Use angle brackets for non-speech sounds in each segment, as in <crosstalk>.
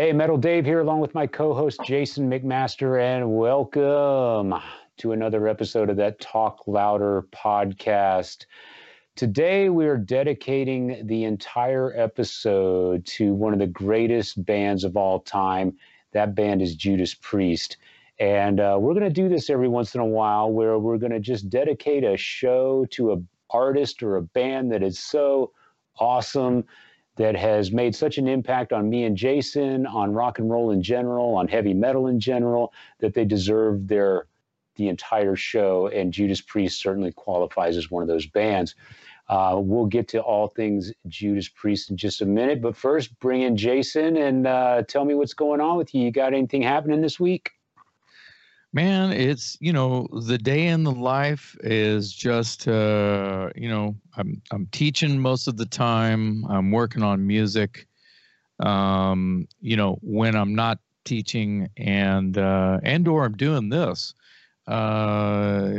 Hey, Metal Dave here, along with my co host Jason McMaster, and welcome to another episode of that Talk Louder podcast. Today, we are dedicating the entire episode to one of the greatest bands of all time. That band is Judas Priest. And uh, we're going to do this every once in a while where we're going to just dedicate a show to a artist or a band that is so awesome that has made such an impact on me and Jason, on rock and roll in general, on heavy metal in general, that they deserve their the entire show. And Judas Priest certainly qualifies as one of those bands. Uh, we'll get to all things Judas Priest in just a minute, but first, bring in Jason and uh, tell me what's going on with you. You got anything happening this week? Man, it's you know the day in the life is just uh, you know I'm I'm teaching most of the time. I'm working on music. Um, you know when I'm not teaching and uh, and or I'm doing this. Uh,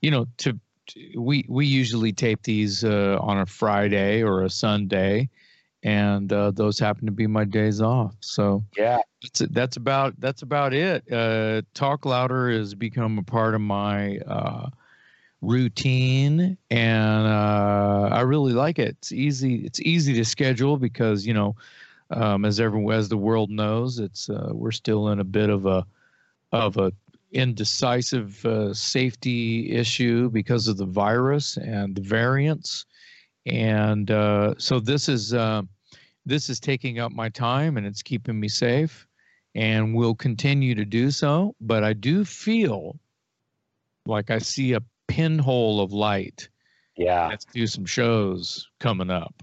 you know to, to we we usually tape these uh, on a Friday or a Sunday, and uh, those happen to be my days off. So yeah, that's that's about that's about it. Uh, Talk louder has become a part of my uh, routine, and uh, I really like it. It's easy. It's easy to schedule because you know, um, as everyone as the world knows, it's uh, we're still in a bit of a of a indecisive uh, safety issue because of the virus and the variants, and uh, so this is this is taking up my time and it's keeping me safe and will continue to do so. But I do feel like I see a pinhole of light. Yeah. Let's do some shows coming up.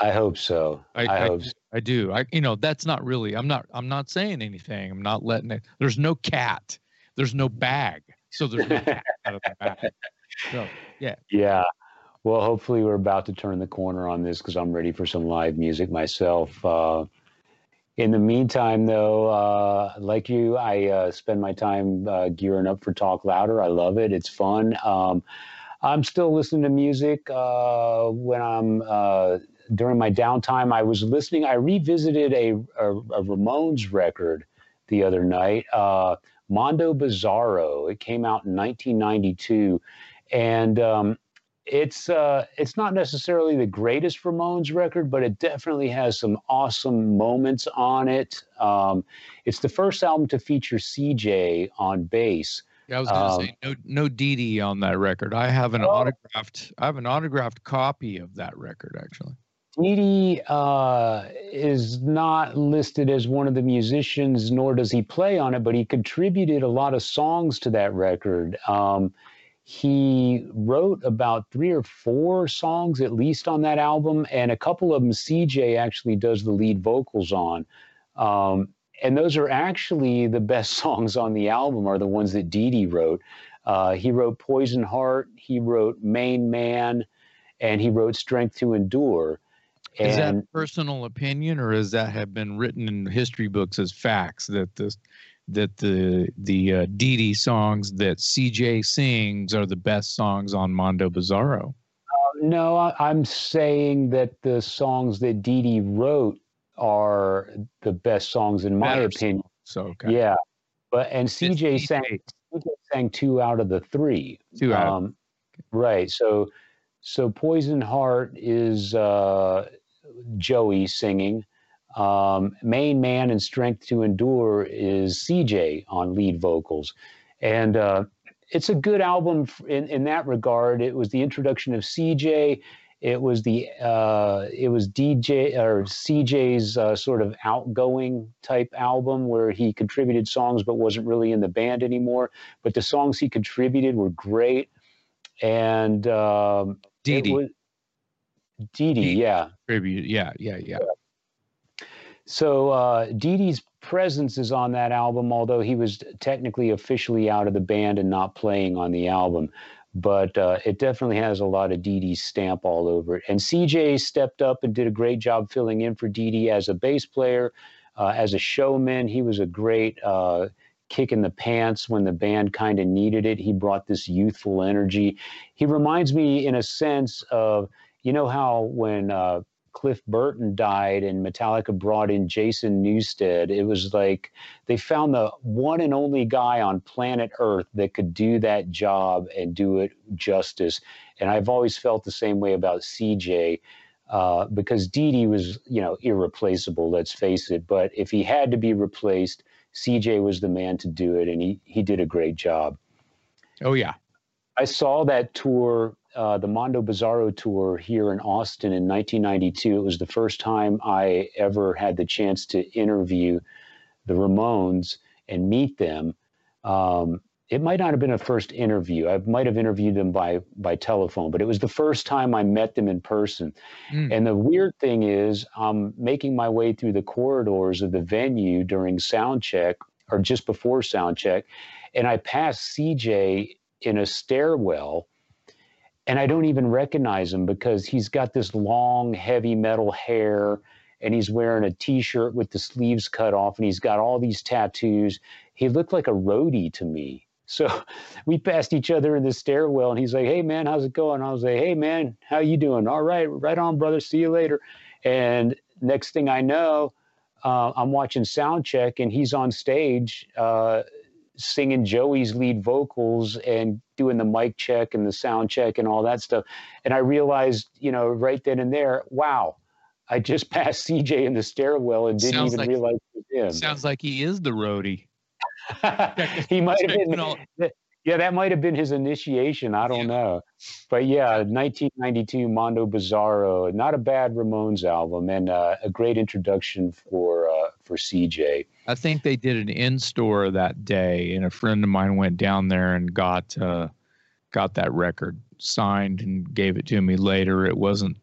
I hope so. I, I, I hope so. I do. I you know, that's not really I'm not I'm not saying anything. I'm not letting it there's no cat. There's no bag. So there's no cat out of the bag. <laughs> So yeah. Yeah. Well, hopefully, we're about to turn the corner on this because I'm ready for some live music myself. Uh, in the meantime, though, uh, like you, I uh, spend my time uh, gearing up for Talk Louder. I love it, it's fun. Um, I'm still listening to music uh, when I'm uh, during my downtime. I was listening, I revisited a, a, a Ramones record the other night, Mondo Bizarro. It came out in 1992. And um, it's uh, it's not necessarily the greatest Ramones record, but it definitely has some awesome moments on it. Um, it's the first album to feature CJ on bass. Yeah, I was going to um, say no no Dee Dee on that record. I have an oh, autographed I have an autographed copy of that record actually. Dee Dee uh, is not listed as one of the musicians, nor does he play on it, but he contributed a lot of songs to that record. Um, he wrote about three or four songs at least on that album, and a couple of them CJ actually does the lead vocals on. Um, and those are actually the best <laughs> songs on the album are the ones that Dee Dee wrote. Uh, he wrote Poison Heart, he wrote Main Man, and he wrote Strength to Endure. And, is that personal opinion, or does that have been written in history books as facts that this that the the uh, Dee Dee songs that CJ sings are the best songs on Mondo Bizarro. Uh, no, I, am saying that the songs that Dee Dee wrote are the best songs in my opinion. So okay. yeah, but and CJ sang CJ sang two out of the three. Two out. Um, right. So so Poison Heart is uh, Joey singing. Um, main man and strength to endure is CJ on lead vocals, and uh, it's a good album in in that regard. It was the introduction of CJ. It was the uh, it was DJ or CJ's uh, sort of outgoing type album where he contributed songs but wasn't really in the band anymore. But the songs he contributed were great, and um, Dee Dee. Dee Dee, yeah. Tribute, yeah, yeah, yeah. yeah. So uh, Dee Dee's presence is on that album, although he was technically officially out of the band and not playing on the album. But uh, it definitely has a lot of Dee Dee's stamp all over it. And CJ stepped up and did a great job filling in for Dee Dee as a bass player, uh, as a showman. He was a great uh, kick in the pants when the band kind of needed it. He brought this youthful energy. He reminds me, in a sense, of you know how when uh, Cliff Burton died and Metallica brought in Jason Newsted, it was like they found the one and only guy on planet Earth that could do that job and do it justice. And I've always felt the same way about CJ. Uh, because Dee Dee was, you know, irreplaceable. Let's face it. But if he had to be replaced, CJ was the man to do it, and he he did a great job. Oh yeah, I saw that tour, uh, the Mondo Bizarro tour here in Austin in 1992. It was the first time I ever had the chance to interview the Ramones and meet them. Um, it might not have been a first interview. I might have interviewed them by by telephone, but it was the first time I met them in person. Mm. And the weird thing is, I'm making my way through the corridors of the venue during sound check or just before sound check, and I pass CJ in a stairwell, and I don't even recognize him because he's got this long, heavy metal hair and he's wearing a t-shirt with the sleeves cut off and he's got all these tattoos he looked like a roadie to me <laughs> so we passed each other in the stairwell, and he's like, "Hey man, how's it going?" I was like, "Hey man, how you doing? All right, right on, brother. See you later." And next thing I know, uh, I'm watching sound check, and he's on stage uh, singing Joey's lead vocals and doing the mic check and the sound check and all that stuff. And I realized, you know, right then and there, wow, I just <laughs> passed CJ in the stairwell and didn't sounds even like, realize it was him. Sounds like he is the roadie. <laughs> he might have been. All... Yeah, that might have been his initiation. I don't yeah. know, but yeah, 1992 Mondo Bizarro, not a bad Ramones album, and uh, a great introduction for uh, for CJ. I think they did an in store that day, and a friend of mine went down there and got uh, got that record signed and gave it to me later. It wasn't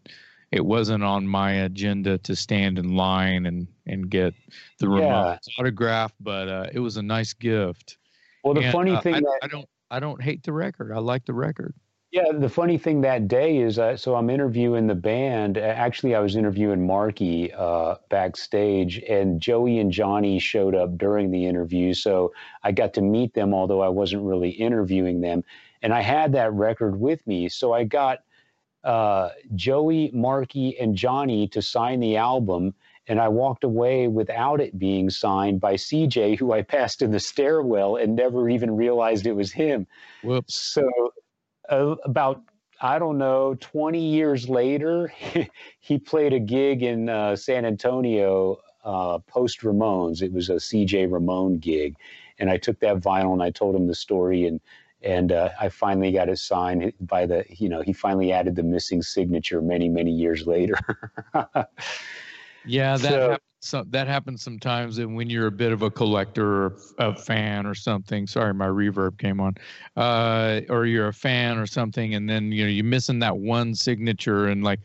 it wasn't on my agenda to stand in line and and get the yeah. autograph, but uh, it was a nice gift. Well, the and, funny uh, thing I, that I don't I don't hate the record. I like the record. Yeah, the funny thing that day is, uh, so I'm interviewing the band. Actually, I was interviewing Marky uh, backstage, and Joey and Johnny showed up during the interview. So I got to meet them, although I wasn't really interviewing them. And I had that record with me. So I got uh, Joey, Marky, and Johnny to sign the album. And I walked away without it being signed by CJ, who I passed in the stairwell and never even realized it was him. Whoops. So, uh, about, I don't know, 20 years later, <laughs> he played a gig in uh, San Antonio uh, post Ramones. It was a CJ Ramone gig. And I took that vinyl and I told him the story. And and uh, I finally got it signed by the you know he finally added the missing signature many many years later. <laughs> yeah, that so, happens. So, that happens sometimes, and when you're a bit of a collector or a fan or something. Sorry, my reverb came on. Uh, or you're a fan or something, and then you know you're missing that one signature, and like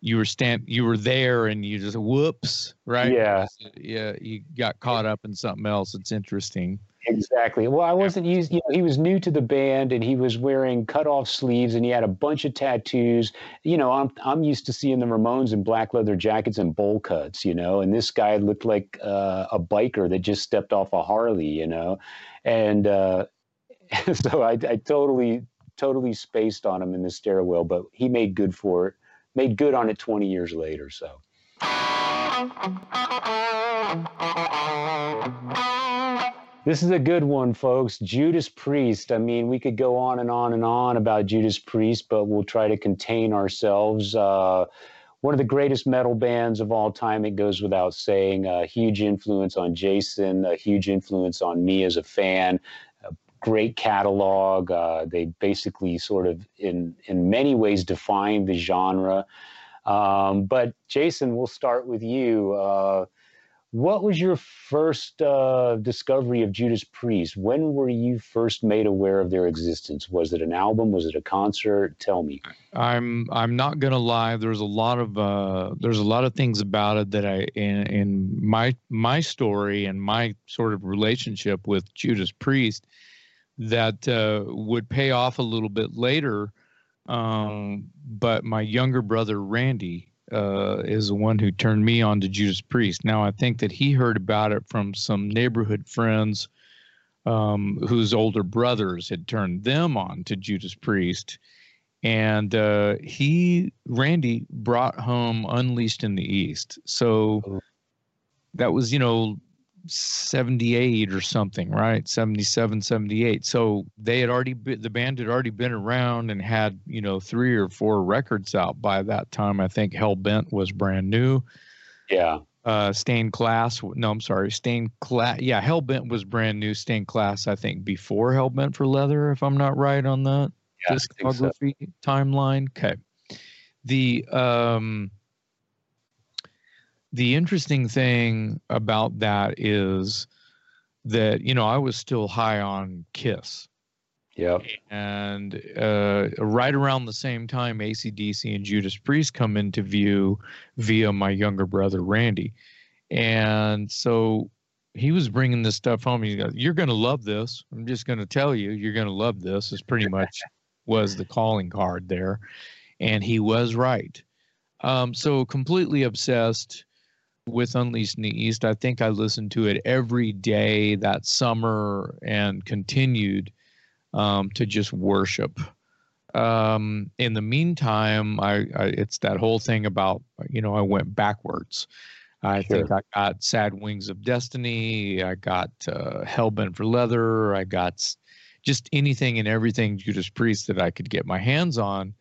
you were stand you were there and you just whoops right yeah yeah you got caught up in something else it's interesting Exactly. Well, I wasn't used. You know, he was new to the band, and he was wearing cut off sleeves, and he had a bunch of tattoos. You know, I'm I'm used to seeing the Ramones in black leather jackets and bowl cuts. You know, and this guy looked like uh, a biker that just stepped off a Harley. You know, and uh, <laughs> so I, I totally totally spaced on him in the stairwell, but he made good for it. Made good on it 20 years later. So. <laughs> This is a good one, folks. Judas Priest. I mean, we could go on and on and on about Judas Priest, but we'll try to contain ourselves. Uh, one of the greatest metal bands of all time, it goes without saying. A huge influence on Jason, a huge influence on me as a fan. A great catalog. Uh, they basically sort of, in in many ways, defined the genre. Um, but Jason, we'll start with you. Uh, what was your first uh, discovery of Judas Priest? When were you first made aware of their existence? Was it an album? Was it a concert? Tell me. I'm I'm not gonna lie. There's a lot of uh, there's a lot of things about it that I in, in my my story and my sort of relationship with Judas Priest that uh, would pay off a little bit later. Um, but my younger brother Randy uh, is the one who turned me on to Judas Priest. Now, I think that he heard about it from some neighborhood friends um, whose older brothers had turned them on to Judas Priest. and uh, he Randy brought home Unleashed in the East. So Oh. that was you know 78 or something right? 77 78 so they had already been, the band had already been around and had you know three or four records out by that time. I think hellbent was brand new. Yeah. uh stained class no i'm sorry stained class yeah hellbent was brand new stained class i think before hellbent for leather if i'm not right on that Yeah, think so. discography timeline. Okay. The um the interesting thing about that is that you know i was still high on kiss. Yep. and uh, right around the same time acdc and judas priest come into view via my younger brother randy. And so he was bringing this stuff home. He goes you're going to love this. I'm just going to tell you you're going to love this is pretty <laughs> much was the calling card there. And he was right. Um, so completely obsessed with Unleashed in the East. I think I listened to it every day that summer and continued um, to just worship. Um, in the meantime, I, I it's that whole thing about you know I went backwards. I think I got Sad Wings of Destiny. I got uh, Hellbent for Leather. I got just anything and everything Judas Priest that I could get my hands on.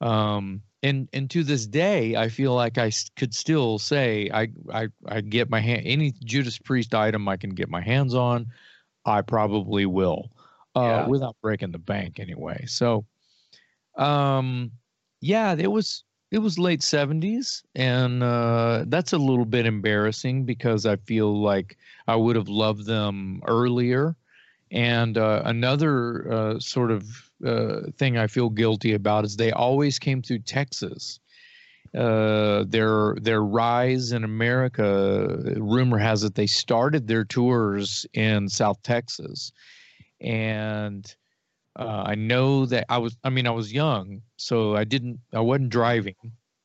Um, and and to this day, I feel like i could still say I I I get my hand any Judas Priest item I can get my hands on, I probably will, uh, Yeah. without breaking the bank anyway. So, um, yeah, it was it was late seventies, and uh, that's a little bit embarrassing because I feel like I would have loved them earlier. And uh, another uh, sort of uh, thing I feel guilty about is they always came through Texas. Uh, their their rise in America, rumor has it they started their tours in South Texas, and uh, I know that I was I mean I was young, so I didn't I wasn't driving.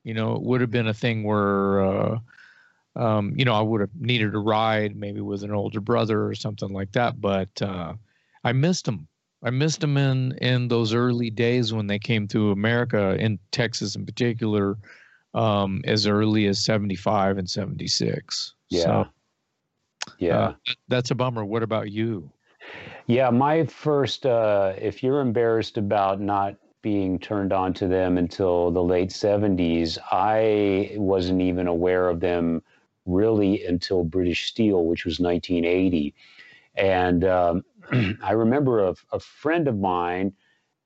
You know, it would have been a thing where. Uh, um, you know, I would have needed a ride maybe with an older brother or something like that. But uh, I missed them. I missed them in in those early days when they came to America, in Texas in particular, um, as early as '75 and '76. Yeah. So, yeah. uh, that's a bummer. What about you? Yeah, my first, uh, if you're embarrassed about not being turned on to them until the late 70s, I wasn't even aware of them really until British Steel, which was 1980. And um, <clears throat> I remember a, a friend of mine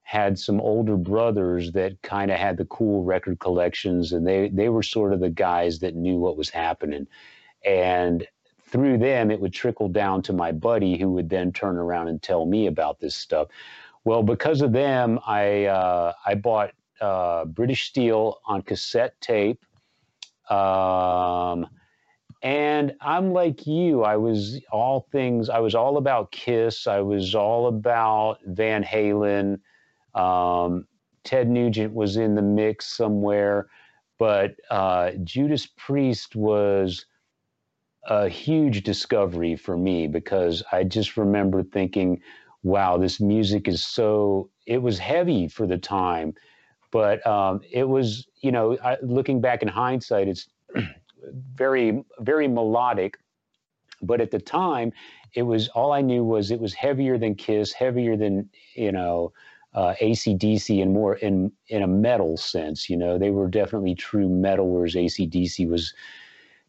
had some older brothers that kind of had the cool record collections, and they, they were sort of the guys that knew what was happening. And through them, it would trickle down to my buddy, who would then turn around and tell me about this stuff. Well, because of them, I uh, I bought uh, British Steel on cassette tape, um, and I'm like you. I was all things. I was all about Kiss. I was all about Van Halen. Um, Ted Nugent was in the mix somewhere, but uh, Judas Priest was a huge discovery for me because I just remember thinking, wow, this music is so, it was heavy for the time, but um, it was, you know, I, looking back in hindsight, it's <clears throat> very, very melodic. But at the time, it was all I knew was it was heavier than Kiss, heavier than, you know, uh, ACDC and more in, in a metal sense. You know, they were definitely true metal, whereas ACDC was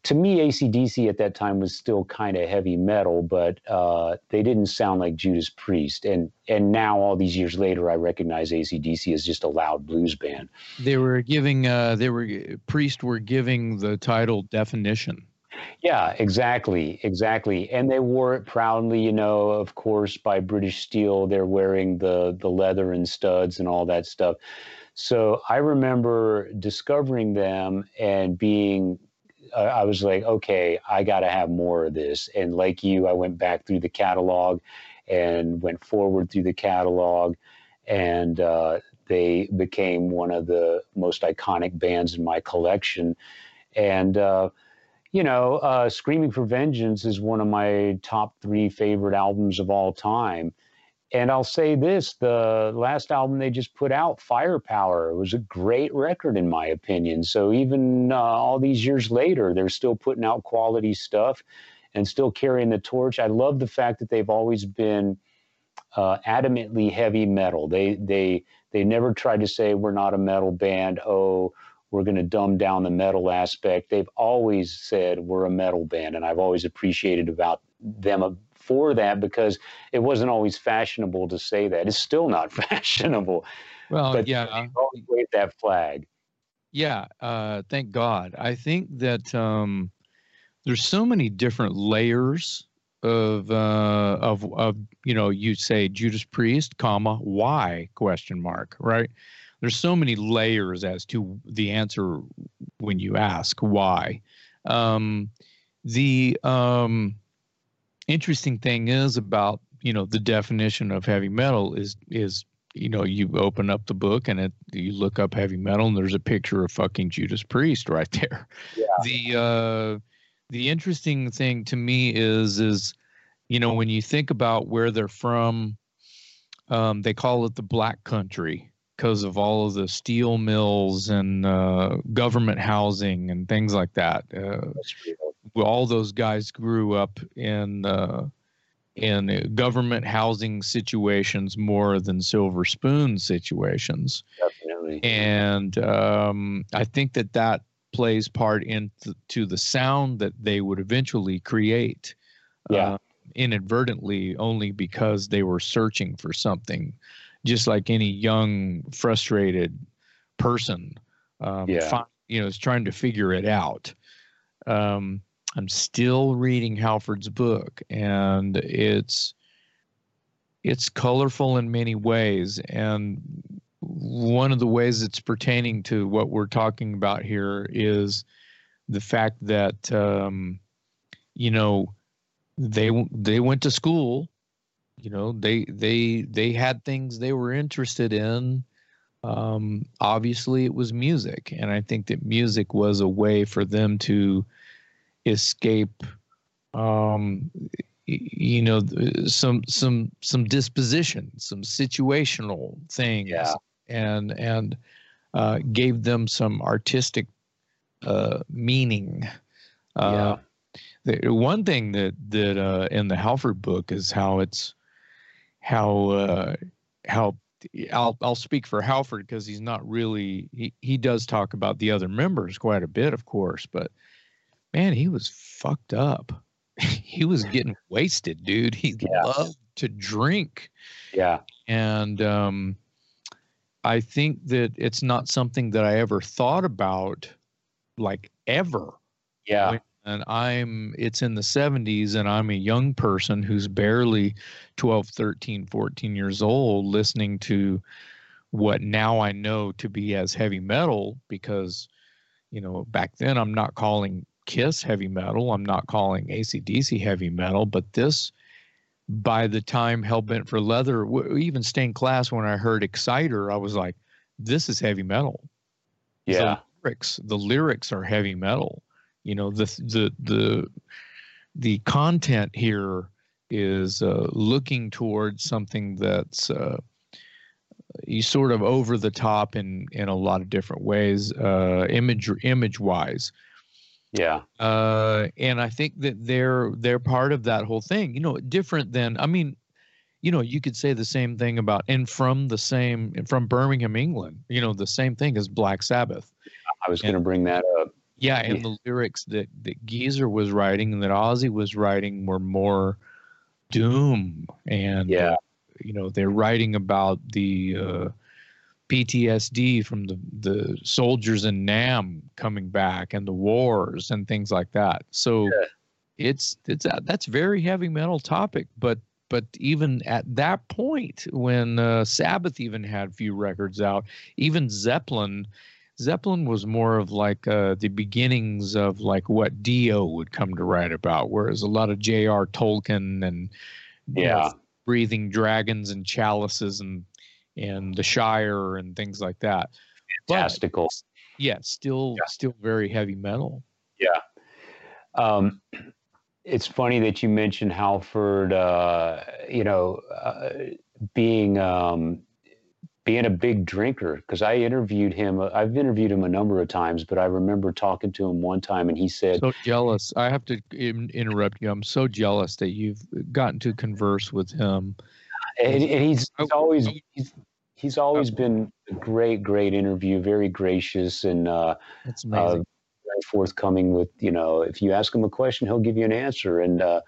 to me, ACDC at that time was still kind of heavy metal, but uh, they didn't sound like Judas Priest. And and now, all these years later, I recognize ACDC as just a loud blues band. They were giving. Uh, they were priest were giving the title definition. Yeah, exactly, exactly. And they wore it proudly, you know. Of course, by British Steel, they're wearing the the leather and studs and all that stuff. So I remember discovering them and being uh, I was like, okay, I got to have more of this. And like you, I went back through the catalog and went forward through the catalog, and uh, they became one of the most iconic bands in my collection. And uh, you know, uh, Screaming for Vengeance is one of my top three favorite albums of all time. And I'll say this the last album they just put out, Firepower, was a great record, in my opinion. So even uh, all these years later, they're still putting out quality stuff and still carrying the torch. I love the fact that they've always been uh, adamantly heavy metal. They, they, they never tried to say, we're not a metal band. Oh, we're going to dumb down the metal aspect. They've always said we're a metal band, and I've always appreciated about them for that because it wasn't always fashionable to say that. It's still not <laughs> fashionable. Well, but yeah, always wave that flag. Yeah, uh, thank God. I think that um, there's so many different layers of uh, of of you know you say Judas Priest, comma why question mark right. There's so many layers as to the answer when you ask why. Um, the um, interesting thing is about you know the definition of heavy metal is is you know you open up the book and it you look up heavy metal and there's a picture of fucking Judas Priest right there. Yeah. <laughs> The uh, the interesting thing to me is is you know when you think about where they're from, um, they call it the Black Country because of all of the steel mills and uh, government housing and things like that. Uh, all those guys grew up in uh, in government housing situations more than silver spoon situations. Definitely. And um, I think that that plays part into the sound that they would eventually create. Yeah. Uh, inadvertently, only because they were searching for something, just like any young, frustrated person. Um, yeah. Find, you know, is trying to figure it out. Um, I'm still reading Halford's book, and it's it's colorful in many ways. And one of the ways it's pertaining to what we're talking about here is the fact that um, you know they they went to school. You know they they they had things they were interested in. Um, obviously, it was music, and I think that music was a way for them to escape um, you know some some some disposition some situational things yeah. and and uh, gave them some artistic uh, meaning uh, yeah. the one thing that that uh, in the Halford book is how it's how uh, how I'll I'll speak for Halford because he's not really he, he does talk about the other members quite a bit of course but man, he was fucked up. <laughs> he was getting wasted, dude. He yeah. loved to drink. Yeah. And um, I think that it's not something that I ever thought about, like ever. Yeah. And I'm, it's in the 70s, and I'm a young person who's barely 12, 13, 14 years old listening to what now I know to be as heavy metal because, you know, back then I'm not calling Kiss heavy metal. I'm not calling ACDC heavy metal, but this, by the time Hellbent for Leather, even Stained Class, when I heard Exciter, I was like, this is heavy metal. Yeah. The lyrics, the lyrics are heavy metal. You know, the, the, the, the content here is uh, looking towards something that's uh, you sort of over the top in in a lot of different ways, uh, image image wise. Yeah. Uh, and I think that they're they're part of that whole thing. You know, different than I mean, you know, you could say the same thing about and from the same from Birmingham, England. You know, the same thing as Black Sabbath. I was going to bring that up. Yeah, and the lyrics that that Geezer was writing and that Ozzy was writing were more doom and yeah. Uh, you know, they're writing about the uh, PTSD from the, the soldiers in Nam coming back and the wars and things like that. So yeah. it's it's uh, that's very heavy metal topic, but but even at that point when uh, Sabbath even had few records out, even Zeppelin Zeppelin was more of like uh, the beginnings of like what Dio would come to write about, whereas a lot of J.R. Tolkien and yeah, know, breathing dragons and chalices and and the Shire and things like that. Fantastical. But, yeah, still yeah. still very heavy metal. Yeah. Um, it's funny that you mentioned Halford. Uh, you know, uh, being um, being a big drinker because I interviewed him. Uh, I've interviewed him a number of times, but I remember talking to him one time, and he said, "So jealous." I have to in, interrupt you. I'm so jealous that you've gotten to converse with him. And, and he's, he's always he's, he's always been a great, great interview. Very gracious and uh, that's amazing. Uh, very forthcoming with you know if you ask him a question, he'll give you an answer and. Uh,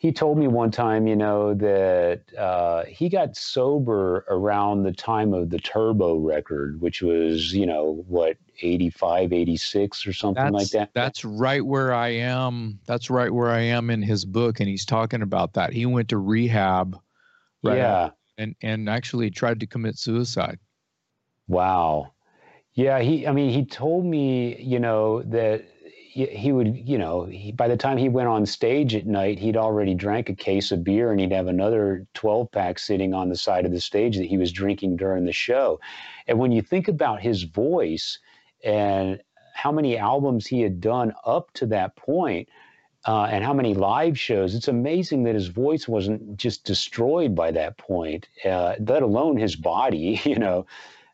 he told me one time, you know, that uh, he got sober around the time of the Turbo record, which was, you know, what, 85, 86 or something that's, like that. That's right where I am. That's right where I am in his book. And he's talking about that. He went to rehab. Right yeah. And, and actually tried to commit suicide. Wow. Yeah. He, I mean, he told me, you know, that he would, you know, he, by the time he went on stage at night, he'd already drank a case of beer and he'd have another 12 pack sitting on the side of the stage that he was drinking during the show. And when you think about his voice and how many albums he had done up to that point, uh, and how many live shows, it's amazing that his voice wasn't just destroyed by that point, uh, let alone his body, <laughs> you know,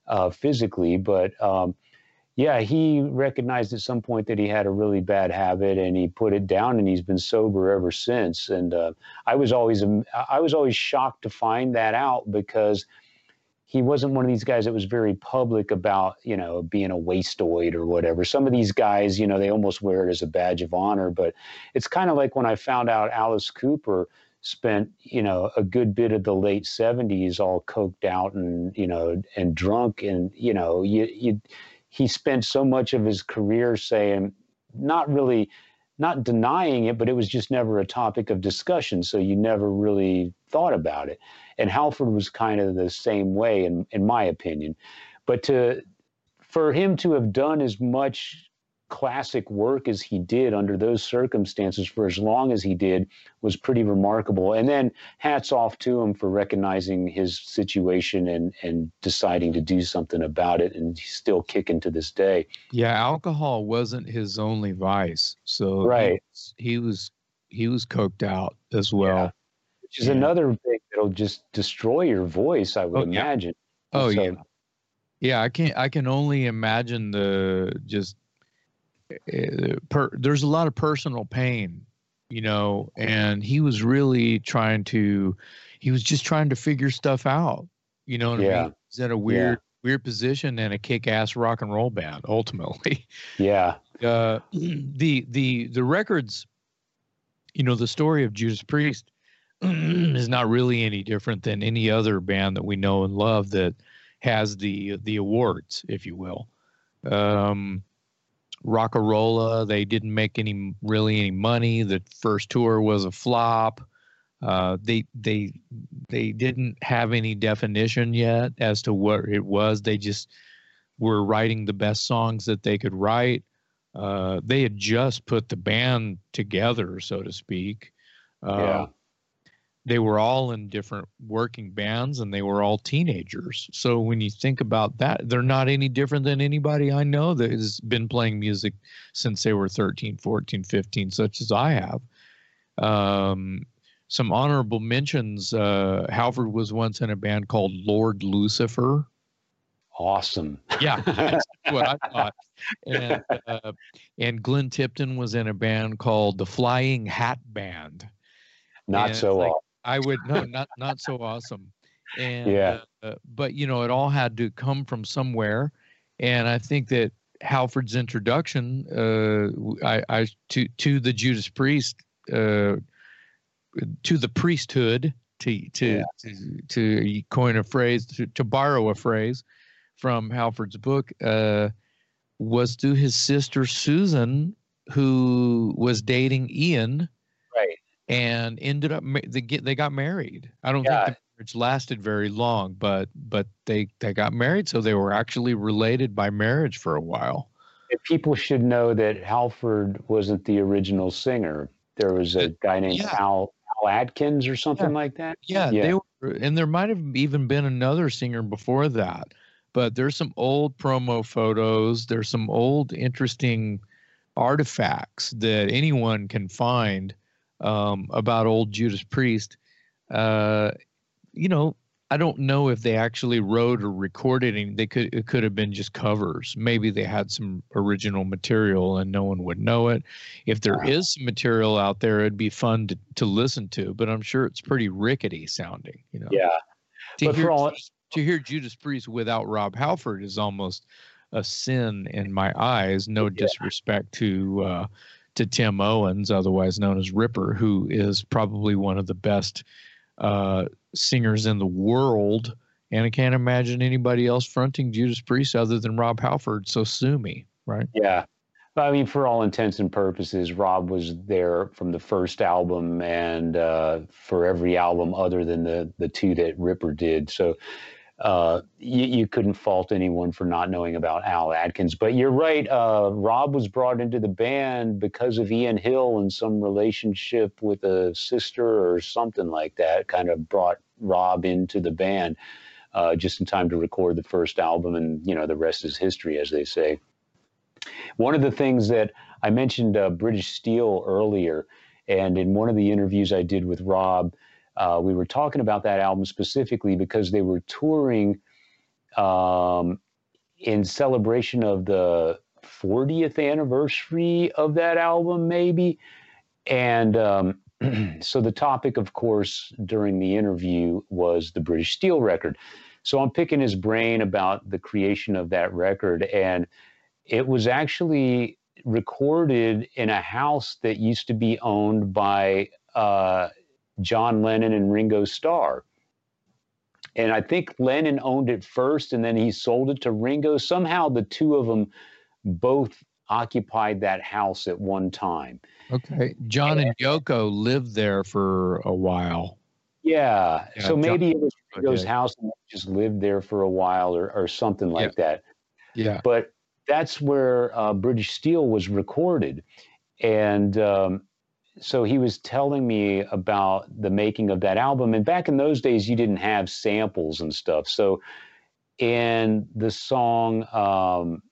uh, physically. But, um, yeah, he recognized at some point that he had a really bad habit, and he put it down, and he's been sober ever since. And uh, I was always I was always shocked to find that out because he wasn't one of these guys that was very public about you know being a wasteoid or whatever. Some of these guys, you know, they almost wear it as a badge of honor. But it's kind of like when I found out Alice Cooper spent you know a good bit of the late 70s all coked out and you know and drunk and you know you you he spent so much of his career saying, not really, not denying it, but it was just never a topic of discussion. So you never really thought about it. And Halford was kind of the same way, in, in my opinion. But to, for him to have done as much classic work as he did under those circumstances for as long as he did was pretty remarkable. And then hats off to him for recognizing his situation and and deciding to do something about it. And he's still kicking to this day. Yeah, alcohol wasn't his only vice. So right, he was he was, he was coked out as well. Yeah. Which is yeah. another thing that'll just destroy your voice, I would oh, imagine. Yeah. Oh so, yeah. Yeah, I can not I can only imagine the just per, there's a lot of personal pain, you know, and he was really trying to, he was just trying to figure stuff out, you know. yeah. I mean? He's in a weird, yeah. weird position in a kick-ass rock and roll band. Ultimately, <laughs> yeah. Uh, the the the records, you know, the story of Judas Priest <clears throat> is not really any different than any other band that we know and love that has the the awards, if you will. Um, Rockarola. They didn't make any really any money. The first tour was a flop. Uh, they they they didn't have any definition yet as to what it was. They just were writing the best songs that they could write. Uh, they had just put the band together, so to speak. Uh, yeah they were all in different working bands and they were all teenagers. So when you think about that, they're not any different than anybody I know that has been playing music since they were 13, 14, 15, such as I have. Um, some honorable mentions uh, Halford was once in a band called Lord Lucifer. Awesome. yeah, <laughs> that's what I thought. And, uh, and Glenn Tipton was in a band called the Flying Hat Band. Not and so like, I would no, not not so awesome. And yeah, uh, but you know, it all had to come from somewhere, and I think that Halford's introduction, uh, I, I to to the Judas Priest, uh, to the priesthood, to to, yeah. to to coin a phrase, to, to borrow a phrase from Halford's book, uh, was through his sister Susan, who was dating Ian and ended up they get they got married. I don't yeah. think the marriage lasted very long, but but they they got married, so they were actually related by marriage for a while. People should know that Halford wasn't the original singer. There was a uh, guy named yeah. Al Al Atkins or something yeah. like that. Yeah, yeah, they were, and there might have even been another singer before that. But there's some old promo photos. There's some old interesting artifacts that anyone can find um, about old Judas Priest, uh, you know, I don't know if they actually wrote or recorded any. They could it could have been just covers. Maybe they had some original material and no one would know it. If there Wow. is some material out there, it'd be fun to, to listen to. But I'm sure it's pretty rickety sounding. You know, Yeah. to but hear for all- Judas, to hear Judas Priest without Rob Halford is almost a sin in my eyes. No Yeah. disrespect to uh, to Tim Owens, otherwise known as Ripper, who is probably one of the best uh, singers in the world. And I can't imagine anybody else fronting Judas Priest other than Rob Halford. So sue me, right? Yeah. I mean, for all intents and purposes, Rob was there from the first album and uh, for every album other than the the two that Ripper did. So uh, you, you couldn't fault anyone for not knowing about Al Atkins. But you're right. Uh, Rob was brought into the band because of Ian Hill and some relationship with a sister or something like that. Kind of brought Rob into the band uh, just in time to record the first album, and you know the rest is history, as they say. One of the things that I mentioned uh, British Steel earlier, and in one of the interviews I did with Rob, uh, we were talking about that album specifically because they were touring um, in celebration of the 40th anniversary of that album, maybe. And um, <clears throat> so the topic, of course, during the interview was the British Steel record. So I'm picking his brain about the creation of that record. And it was actually recorded in a house that used to be owned by uh, John Lennon and Ringo Starr. And I think Lennon owned it first and then he sold it to Ringo. Somehow the two of them both occupied that house at one time. Okay. John and Yoko lived there for a while. Yeah. Yeah, so John- maybe it was Ringo's house and just lived there for a while or, or something like that. Yeah. but that's where uh, British Steel was recorded. And um, so he was telling me about the making of that album. And back in those days, you didn't have samples and stuff. So in the song um,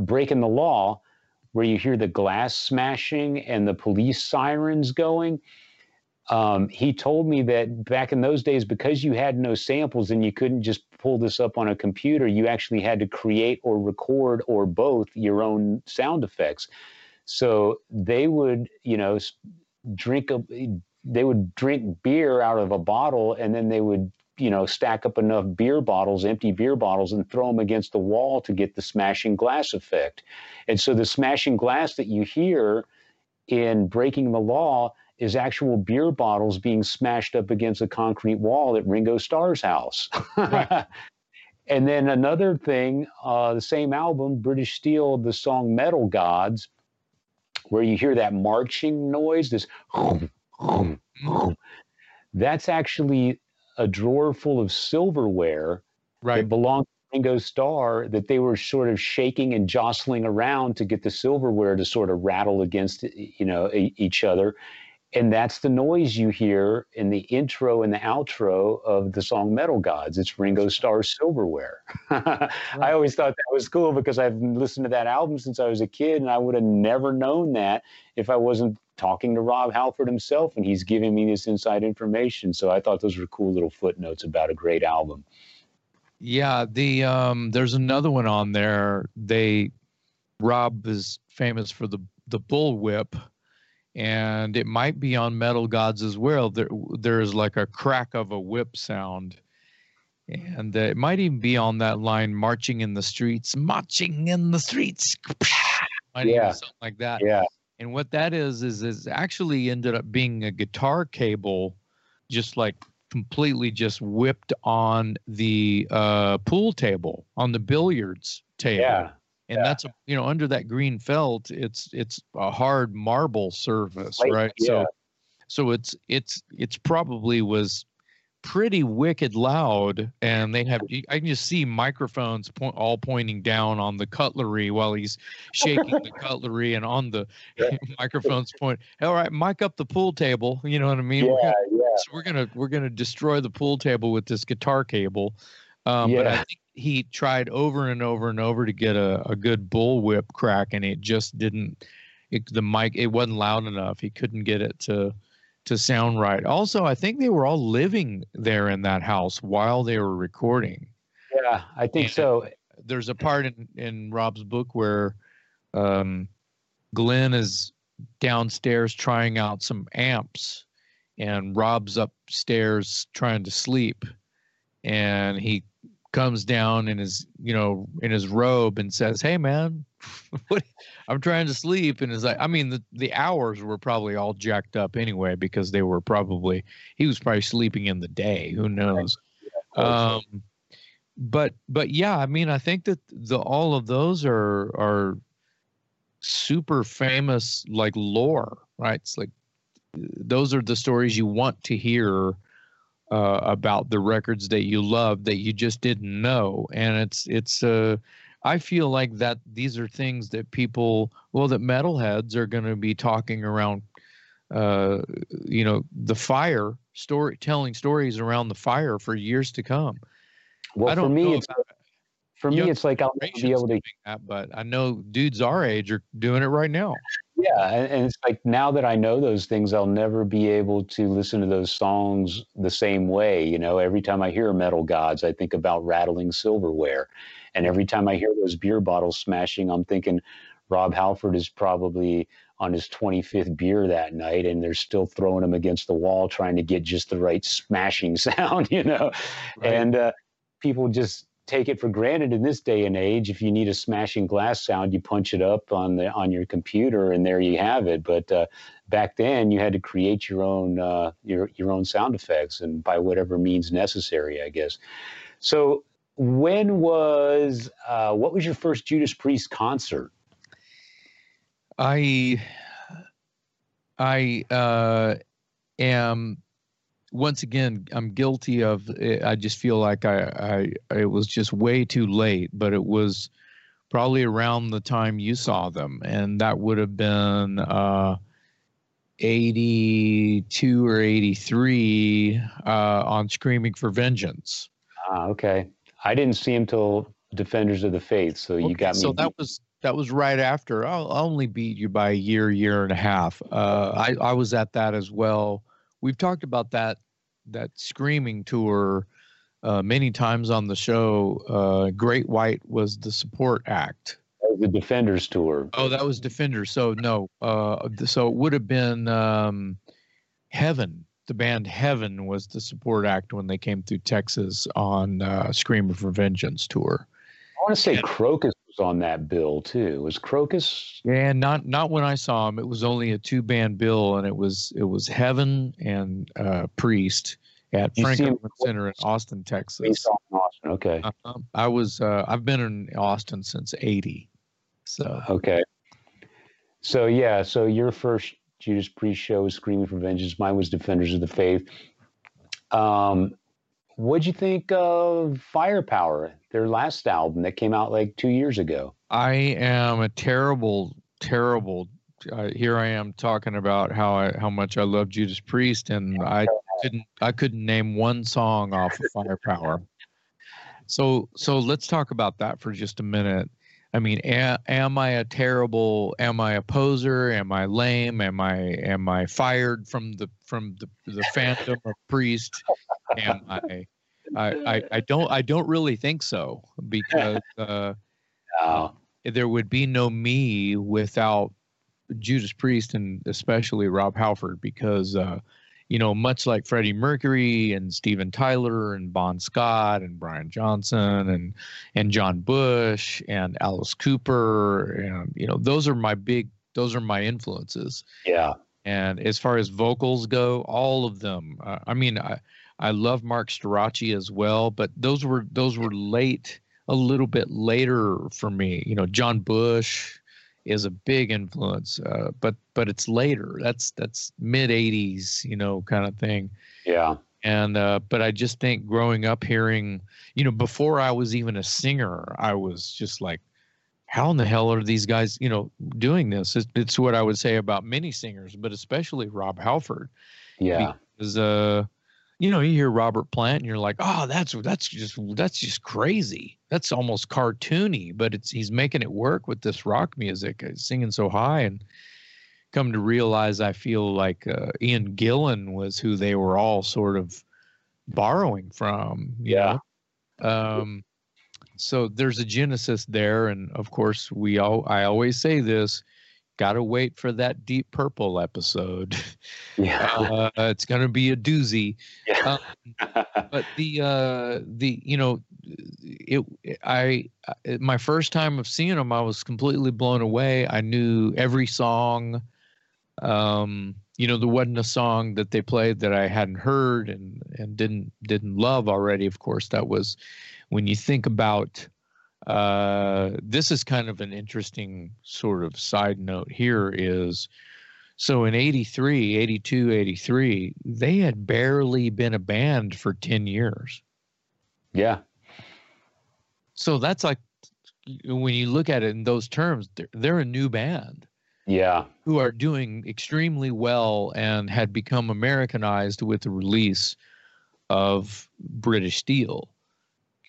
Breaking the Law, where you hear the glass smashing and the police sirens going, um, he told me that back in those days, because you had no samples and you couldn't just pull this up on a computer, you actually had to create or record or both your own sound effects. So they would, you know, drink a, they would drink beer out of a bottle and then they would, you know, stack up enough beer bottles, empty beer bottles, and throw them against the wall to get the smashing glass effect. And so the smashing glass that you hear in Breaking the Law is actual beer bottles being smashed up against a concrete wall at Ringo Starr's house. Right. <laughs> and then another thing, uh, the same album, British Steel, the song Metal Gods, where you hear that marching noise, this that's actually a drawer full of silverware Right. that belonged to Ringo Starr that they were sort of shaking and jostling around to get the silverware to sort of rattle against you know each other and that's the noise you hear in the intro and the outro of the song Metal Gods. It's Ringo Starr's silverware. <laughs> I always thought that was cool because I've listened to that album since I was a kid, and I would have never known that if I wasn't talking to Rob Halford himself, and he's giving me this inside information. So I thought those were cool little footnotes about a great album. Yeah, the um there's another one on there. They Rob is famous for the the bull whip and it might be on Metal Gods as well. There there's like a crack of a whip sound. And uh, it might even be on that line marching in the streets, marching in the streets. Might even Yeah. something like that. Yeah, And what that is is is actually ended up being a guitar cable, just like completely just whipped on the uh, pool table on the billiards table. yeah, And yeah. that's a, you know under that green felt, it's it's a hard marble surface, Like, right? yeah. So so it's it's it's probably was pretty wicked loud and they have i can just see microphones point, all pointing down on the cutlery while he's shaking the <laughs> cutlery and on the Yeah. <laughs> microphones point all right mic up the pool table you know what i mean We're yeah, gonna- yeah. so we're gonna we're gonna destroy the pool table with this guitar cable um, but i Yeah. think he tried over and over and over to get a, a good bull whip crack and it just didn't it, the mic it wasn't loud enough he couldn't get it to to sound right. Also, I think they were all living there in that house while they were recording. Yeah, I think And- so. There's a part in, in Rob's book where um, Glenn is downstairs trying out some amps, and Rob's upstairs trying to sleep, and he comes down in his you know in his robe and says, "Hey man, <laughs> what? I'm trying to sleep." And is like, I mean, the the hours were probably all jacked up anyway because they were probably he was probably sleeping in the day. Who knows? Um, but but yeah, I mean, I think that the all of those are are super famous like lore, right? It's like those are the stories you want to hear uh, about the records that you love that you just didn't know, and it's it's uh, I feel like that these are things that people, well, that metalheads are going to be talking around, uh, you know, the fire story, telling stories around the fire for years to come. Well, for me, it's about for me, it's like I'll be able to that, but I know dudes our age are doing it right now. Yeah, and, and it's like now that I know those things, I'll never be able to listen to those songs the same way. You know, every time I hear Metal Gods, I think about rattling silverware, and every time I hear those beer bottles smashing, I'm thinking Rob Halford is probably on his 25th beer that night, and they're still throwing him against the wall, trying to get just the right smashing <laughs> sound. You know, Right. and uh, people just take it for granted in this day and age. If you need a smashing glass sound you punch it up on the on your computer and there you have it. But uh, back then you had to create your own uh, your your own sound effects and by whatever means necessary i guess. So when was uh, what was your first judas priest concert? I I uh, am once again I'm guilty of eh, I just feel like I, I it was just way too late, but it was probably around the time you saw them, and that would have been uh, 82 or 83 uh, on Screaming for Vengeance. ah, okay i didn't see him till defenders of the faith so you Okay, got me So that was that was right after. I'll, I'll only beat you by a year, year and a half. Uh, I I was at that as well. We've talked about that that screaming tour uh, many times on the show. Uh, Great White was the support act. the defenders tour Oh, that was Defenders. So no. Uh, so it would have been um, Heaven. The band Heaven was the support act when they came through Texas on uh, Screaming for Vengeance tour. i want to say Krokus was on that bill too was Krokus Yeah, not not when I saw him. It was only a two band bill, and it was it was Heaven and uh, Priest at You Frank see him- Erwin Center in Austin, Texas. on austin okay Uh, I was uh, I've been in Austin since '80, so Okay. So yeah, so your first Judas Priest show was Screaming for Vengeance. Mine was Defenders of the Faith. Um, what'd you think of Firepower, their last album that came out like two years ago? I am a terrible, terrible. Uh, here I am talking about how I how much I love Judas Priest, and I couldn't I couldn't name one song off of Firepower. So so let's talk about that for just a minute. I mean, am I a terrible? Am I a poser? Am I lame? Am I am I fired from the from the the fandom of Priest? Am I? I, I, I don't I don't really think so because <laughs> uh, Oh, there would be no me without Judas Priest and especially Rob Halford because uh, you know much like Freddie Mercury and Steven Tyler and Bon Scott and Brian Johnson and and John Bush and Alice Cooper and you know those are my big those are my influences yeah. and as far as vocals go all of them uh, I mean I I love Marc Storace as well but those were those were late a little bit later for me. You know, John Bush is a big influence, uh, but but it's later. That's that's mid '80s, you know, kind of thing. Yeah. And uh, but I just think growing up hearing, you know, before I was even a singer, I was just like, how in the hell are these guys, you know, doing this? It's, it's what I would say about many singers, but especially Rob Halford Yeah. because uh you know you hear robert plant and you're like oh that's that's just that's just crazy that's almost cartoony but it's he's making it work with this rock music uh, singing so high and come to realize I feel like uh, Ian Gillan was who they were all sort of borrowing from. Yeah. Know? Um, so there's a genesis there, and of course we all. I always say this: got to wait for that Deep Purple episode. <laughs> Yeah, uh, it's going to be a doozy. Yeah. Um, <laughs> but the uh, the you know, it I my first time of seeing them, I was completely blown away. I knew every song. Um, you know, there wasn't a song that they played that I hadn't heard and and didn't didn't love already. Of course, that was when you think about uh, this is kind of an interesting sort of side note here is so in 83 82 83 they had barely been a band for 10 years. Yeah. So that's like when you look at it in those terms they're, they're a new band. Yeah. Who are doing extremely well and had become americanized with the release of british steel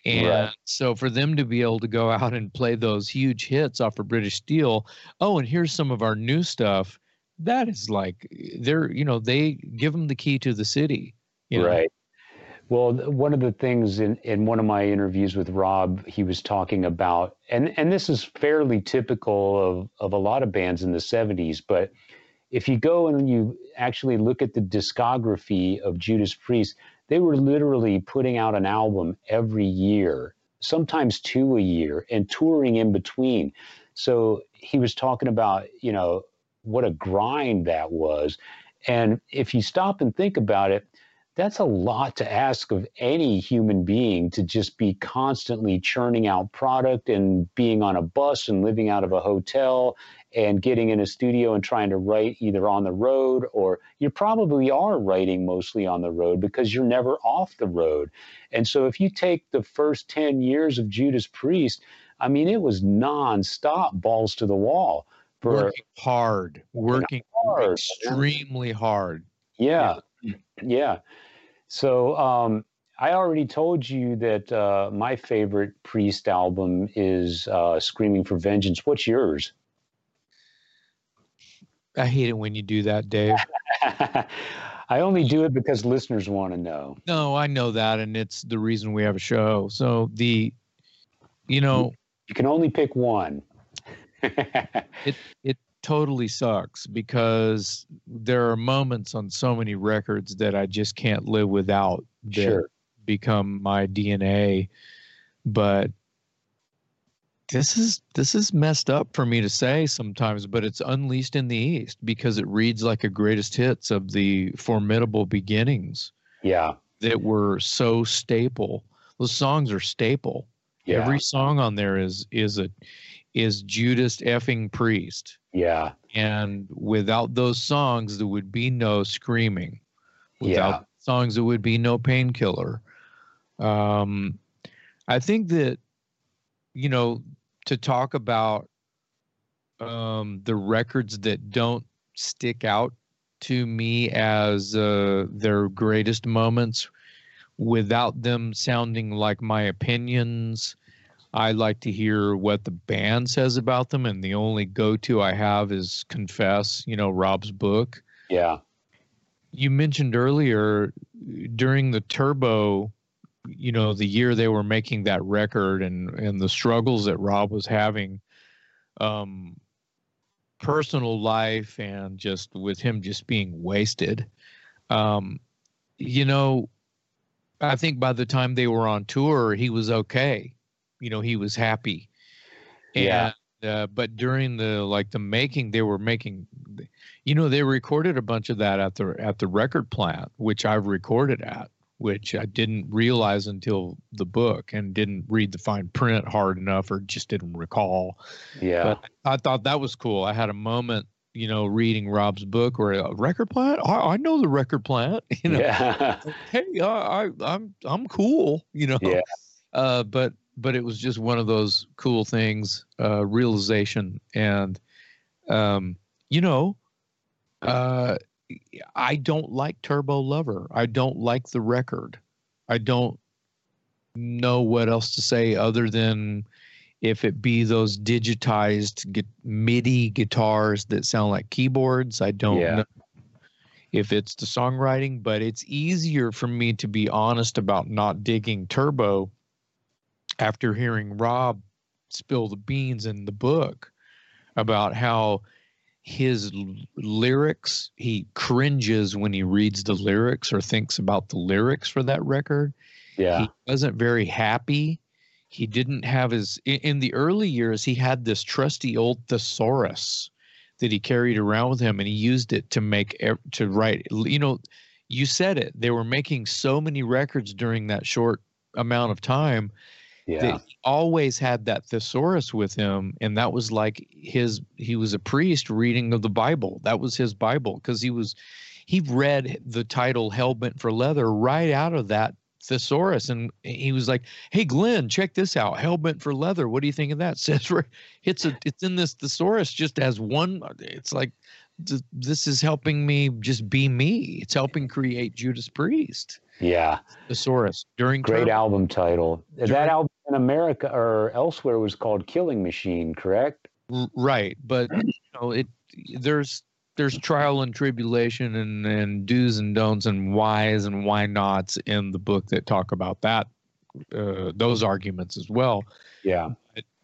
and right. so for them to be able to go <laughs> out and play those huge hits off of British Steel, oh, and here's some of our new stuff. That is like they're, you know, they give them the key to the city. You know? Right. Well, one of the things in, in one of my interviews with Rob, he was talking about, and, and this is fairly typical of, of a lot of bands in the 70s, but if you go and you actually look at the discography of Judas Priest, they were literally putting out an album every year, sometimes two a year, and touring in between. So he was talking about, you know, what a grind that was. And if you stop and think about it, that's a lot to ask of any human being to just be constantly churning out product and being on a bus and living out of a hotel and getting in a studio and trying to write either on the road or you probably are writing mostly on the road because you're never off the road. And so if you take the first 10 years of Judas Priest, I mean, it was nonstop balls to the wall. For, working hard, working hard, extremely hard. Yeah. Yeah. yeah. So, um, I already told you that uh, my favorite Priest album is uh, Screaming for Vengeance. What's yours? I hate it when you do that, Dave. <laughs> I only do it because listeners want to know. No, I know that, and it's the reason we have a show. So the, you know, you can only pick one. <laughs> it it totally sucks because there are moments on so many records that I just can't live without that sure. become my DNA. But this is this is messed up for me to say sometimes, but it's unleashed in the East because it reads like a greatest hits of the formidable beginnings. Yeah. That were so staple. Those songs are staple. Yeah. Every song on there is is a is Judas effing priest. Yeah. And without those songs there would be no screaming. Without yeah. songs there would be no painkiller. Um I think that you know to talk about um, the records that don't stick out to me as uh, their greatest moments without them sounding like my opinions. I like to hear what the band says about them, and the only go to I have is Confess, you know, Rob's book. Yeah. You mentioned earlier during the Turbo you know the year they were making that record and and the struggles that Rob was having um personal life and just with him just being wasted um you know I think by the time they were on tour he was okay. You know he was happy. Yeah. And, uh, but during the like the making they were making you know they recorded a bunch of that at the at the record plant which I've recorded at which I didn't realize until the book and didn't read the fine print hard enough or just didn't recall. Yeah. But I thought that was cool. I had a moment, you know, reading Rob's book where a record plant, I, I know the record plant, <laughs> you know, yeah. <laughs> hey, I, I, I'm, I'm cool, <laughs> you know, yeah. uh, but, but it was just one of those cool things, uh, realization. And, um, you know, uh, I don't like Turbo Lover. I don't like the record. I don't know what else to say other than if it be those digitized MIDI guitars that sound like keyboards. I don't Yeah. know if it's the songwriting, but it's easier for me to be honest about not digging Turbo after hearing Rob spill the beans in the book about how his l- lyrics, he cringes when he reads the lyrics or thinks about the lyrics for that record Yeah. he wasn't very happy. He didn't have his in, the early years. He had this trusty old thesaurus that he carried around with him, and he used it to make to write. You know, you said it. They were making so many records during that short amount of time yeah. always had that thesaurus with him, and that was like his. He was a priest reading of the Bible. That was his Bible because he was he read the title "Hellbent for Leather" right out of that thesaurus, and he was like, "Hey, Glenn, check this out, Hellbent for Leather. What do you think of that?" <laughs> Says it's a it's in this thesaurus just as one. It's like this is helping me just be me. It's helping create Judas Priest yeah. thesaurus during Great Turbo. album title. During- that album in America or elsewhere was called Killing Machine, correct? Right but you know it there's there's trial and tribulation and and do's and don'ts and whys and why nots in the book that talk about that uh, those arguments as well Yeah.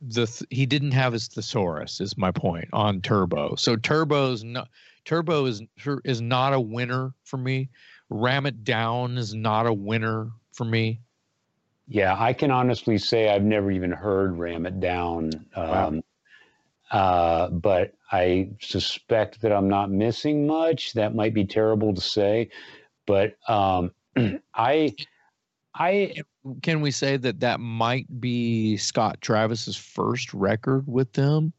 the th- he didn't have his thesaurus is my point on turbo so turbo's not turbo is is not a winner for me ram it down is not a winner for me Yeah, I can honestly say I've never even heard Ram It Down. Um, uh, but I suspect that I'm not missing much. That might be terrible to say. But um, <clears throat> I, I, can we say that that might be Scott Travis's first record with them?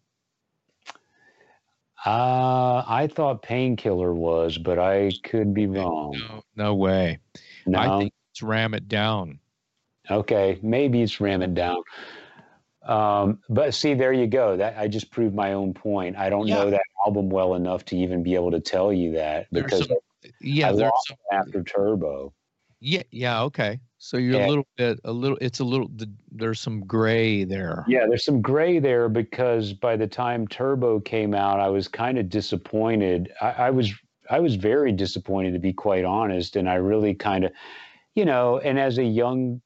uh, I thought Painkiller was, but I could be wrong. No, no way. No, I think it's Ram It Down. Okay, maybe it's Ram It Down. Um, but see, there you go. That I just proved my own point. I don't Yeah. know that album well enough to even be able to tell you that There's because some- Yeah, I there's some, after Turbo. yeah, yeah. Okay, so you're Yeah. a little bit, a little. It's a little. The, there's some gray there. Yeah, there's some gray there because by the time Turbo came out, I was kind of disappointed. I, I was I was very disappointed to be quite honest, and I really kind of, you know, and as a young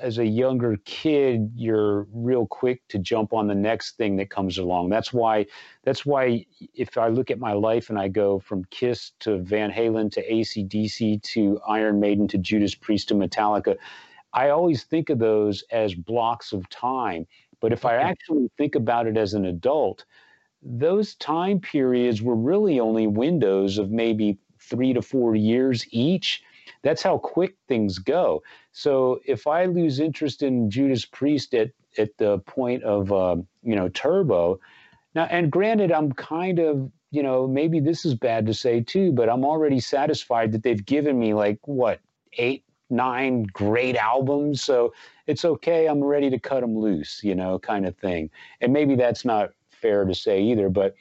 as a younger kid, you're real quick to jump on the next thing that comes along. That's why that's why if I look at my life and I go from Kiss to Van Halen to ACDC to Iron Maiden to Judas Priest to Metallica, I always think of those as blocks of time. But if I actually think about it as an adult, those time periods were really only windows of maybe three to four years each. That's how quick things go. So if I lose interest in Judas Priest at at the point of uh, you know Turbo, now and granted, I'm kind of you know maybe this is bad to say too, but I'm already satisfied that they've given me like what eight nine great albums, so it's okay. I'm ready to cut them loose, you know, kind of thing. And maybe that's not fair to say either, but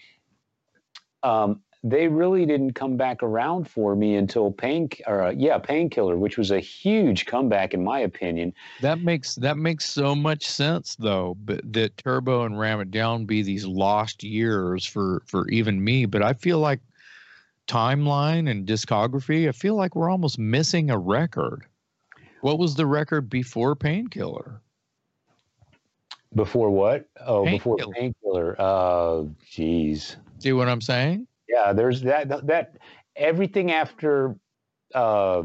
um, they really didn't come back around for me until pain or uh, yeah painkiller which was a huge comeback in my opinion That makes that makes so much sense though. But that Turbo and Ram It Down be these lost years for for even me. But I feel like timeline and discography. I feel like we're almost missing a record. What was the record before Painkiller? before what oh before Painkiller. painkiller oh geez See what I'm saying? Yeah there's that that everything after uh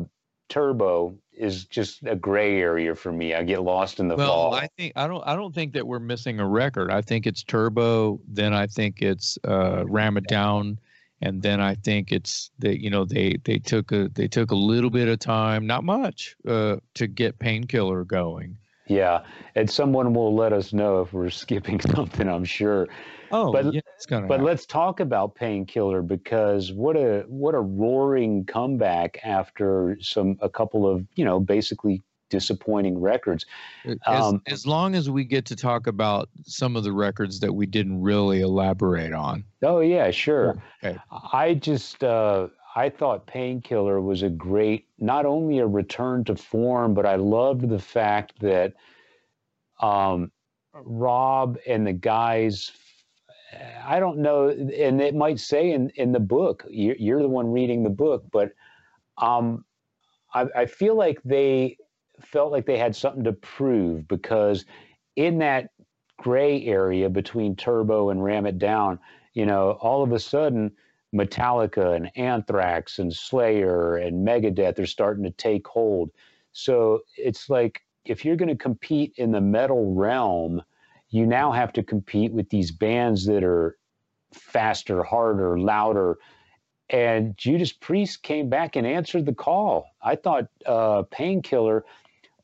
turbo is just a gray area for me i get lost in the Well, fall I think I don't I don't think that we're missing a record. I think it's Turbo, then I think it's uh Ram It Down, and then I think it's that you know they they took a they took a little bit of time, not much, uh to get Painkiller going. yeah and someone will let us know if we're <laughs> skipping something i'm sure Oh, But- yeah, But happen. let's talk about Painkiller because what a what a roaring comeback after some a couple of you know basically disappointing records. as, um, as long as we get to talk about some of the records that we didn't really elaborate on. Oh yeah, sure. Okay. I just uh, I thought Painkiller was a great not only a return to form, but I loved the fact that um, Rob and the guys I don't know, and it might say in, in the book, you're, you're the one reading the book, but um, I, I feel like they felt like they had something to prove because in that gray area between Turbo and Ram It Down, you know, all of a sudden, Metallica and Anthrax and Slayer and Megadeth are starting to take hold. So it's like if you're going to compete in the metal realm, you now have to compete with these bands that are faster, harder, louder. And Judas Priest came back and answered the call. I thought uh, Painkiller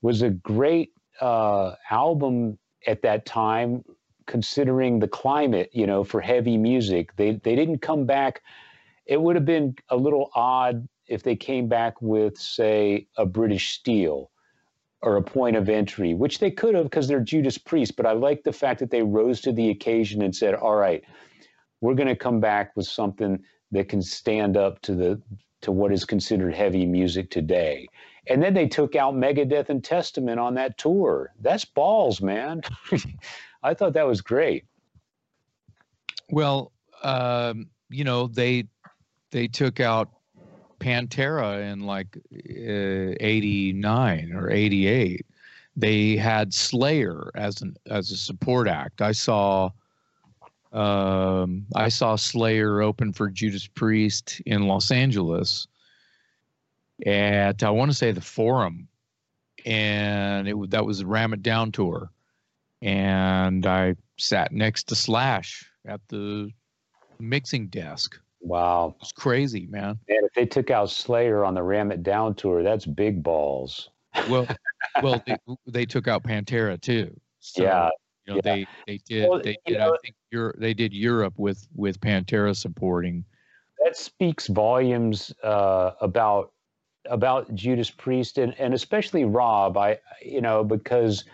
was a great uh, album at that time, considering the climate, you know, for heavy music. They they didn't come back. It would have been a little odd if they came back with, say, a British Steel or a point of entry, which they could have because they're Judas Priest. But I like the fact that they rose to the occasion and said, "All right, we're going to come back with something that can stand up to the to what is considered heavy music today." And then they took out Megadeth and Testament on that tour. That's balls, man. <laughs> I thought that was great. Well, um, you know, they they took out Pantera in like uh, 89 or 88. They had Slayer as an as a support act. I saw um, I saw Slayer open for Judas Priest in Los Angeles at I want to say the Forum, and it that was the Ram It Down tour, and I sat next to Slash at the mixing desk Wow. It's crazy, man. And if they took out Slayer on the Ram It Down tour, that's big balls. Well, <laughs> well, they, they took out Pantera too. So, yeah. You know, yeah. they they did well, they did know, I think Europe they did Europe with with Pantera supporting. That speaks volumes uh, about about Judas Priest and, and especially Rob. I you know because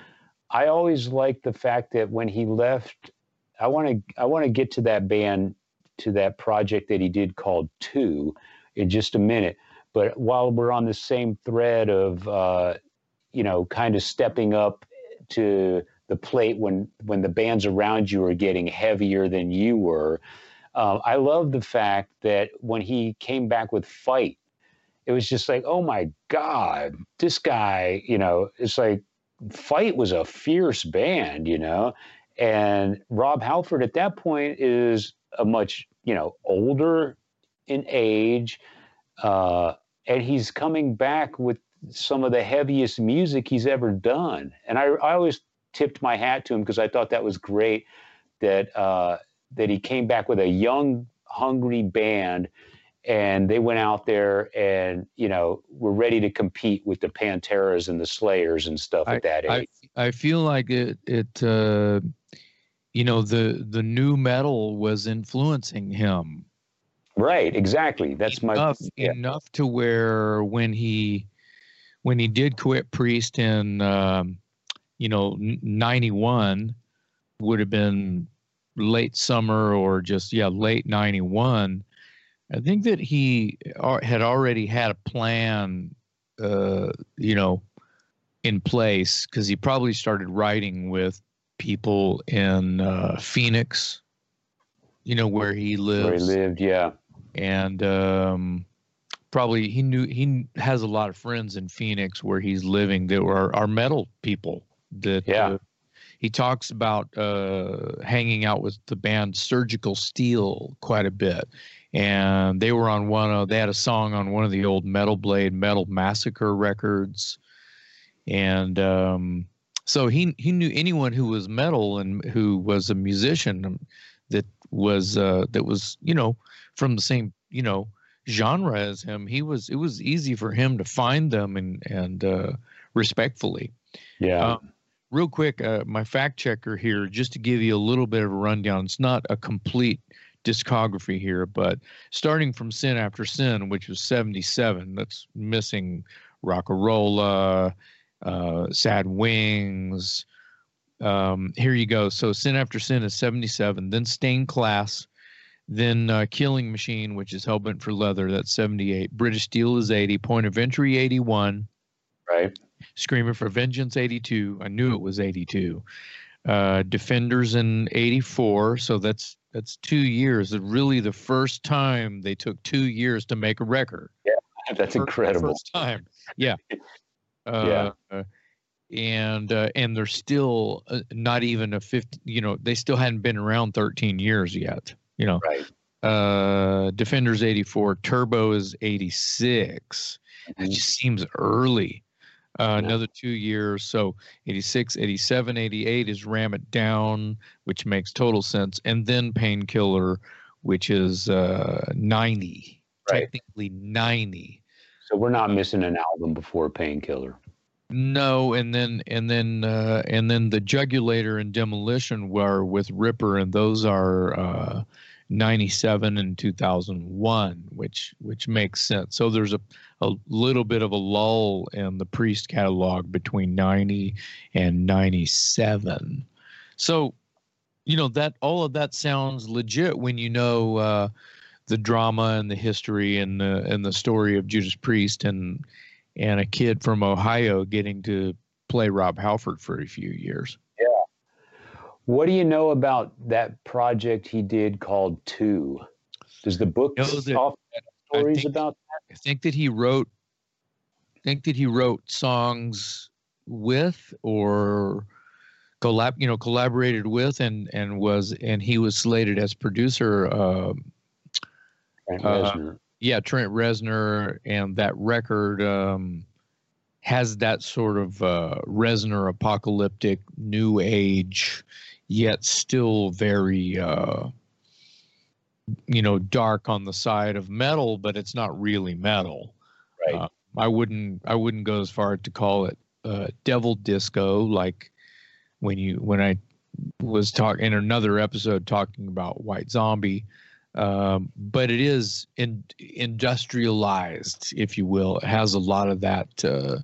I always liked the fact that when he left, I want to I want to get to that band to that project that he did called Two in just a minute. But while we're on the same thread of, uh, you know, kind of stepping up to the plate when when the bands around you are getting heavier than you were, uh, I love the fact that when he came back with Fight, it was just like, oh my god, this guy, you know, it's like Fight was a fierce band, you know, and Rob Halford at that point is a much you know older in age, uh, and he's coming back with some of the heaviest music he's ever done. And I, I always tipped my hat to him because I thought that was great that uh, that he came back with a young, hungry band, and they went out there and you know were ready to compete with the Panteras and the Slayers and stuff I, at that age. I, I feel like it it. Uh you know the the new metal was influencing him right exactly that's enough, my yeah. enough to where when he when he did quit priest in um, you know 91 would have been late summer or just yeah late 91 i think that he had already had a plan uh, you know in place because he probably started writing with people in uh, Phoenix, you know, where he lives. Where he lived, yeah. And um, probably he knew he has a lot of friends in Phoenix where he's living that are, are metal people. That yeah. Uh, he talks about uh, hanging out with the band Surgical Steel quite a bit. And they were on one of, they had a song on one of the old Metal Blade Metal Massacre records. And um, so he he knew anyone who was metal and who was a musician that was uh, that was you know from the same you know genre as him. He was it was easy for him to find them and and uh, respectfully. Yeah. Um, real quick, uh, my fact checker here, just to give you a little bit of a rundown. It's not a complete discography here, but starting from Sin After Sin, which was 77, that's missing Rock-a-Rolla, uh, Sad Wings. Um, here you go. So Sin After Sin is 77, then Stained Class, then uh, Killing Machine, which is Hellbent for Leather, that's 78. British Steel is 80. Point of Entry, 81. Right. Screaming for Vengeance, 82. I knew it was 82. uh, Defenders in '84. So that's that's two years. It's really the first time they took two years to make a record. Yeah, <laughs> that's first, incredible. First time. Yeah. Uh, yeah. and uh, and they're still uh, not even a 50 you know they still hadn't been around 13 years yet you know right uh defenders 84 turbo is 86 mm-hmm. it just seems early uh, another two years. So 86, 87, 88 is Ram It Down, which makes total sense. And then Painkiller, which is uh, 90, right. technically 90. So we're not missing an album before Painkiller. No, and then and then uh, and then the Jugulator and Demolition were with Ripper, and those are uh, 97 and 2001 which which makes sense so there's a, a little bit of a lull in the priest catalog between 90 and 97 so you know that all of that sounds legit when you know uh, the drama and the history and the and the story of Judas Priest and and a kid from Ohio getting to play Rob Halford for a few years Yeah. what do you know about that project he did called Two? Does the book you know, stories think, about that? I think that he wrote. think that he wrote songs with or collab, you know, collaborated with, and and was and he was slated as producer. Uh, Trent Reznor. Uh, yeah, Trent Reznor, and that record um, has that sort of uh, Reznor apocalyptic new age yet still very uh, you know dark on the side of metal but it's not really metal. Right. Uh, i wouldn't i wouldn't go as far to call it uh, devil disco like when you when i was talking in another episode talking about white zombie um, but it is in, industrialized if you will it has a lot of that uh,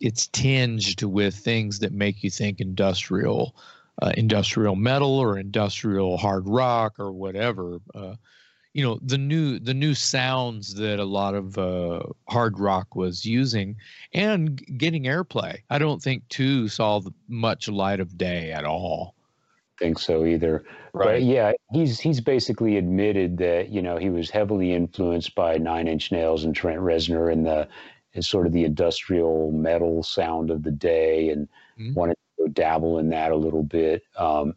it's tinged with things that make you think industrial uh, industrial metal or industrial hard rock or whatever. Uh, you know the new the new sounds that a lot of uh, hard rock was using and getting airplay. I don't think two saw much light of day at all. Think so either. Right. But yeah, he's he's basically admitted that you know he was heavily influenced by Nine Inch Nails and Trent Reznor and the is sort of the industrial metal sound of the day and mm-hmm. wanted to dabble in that a little bit. Um,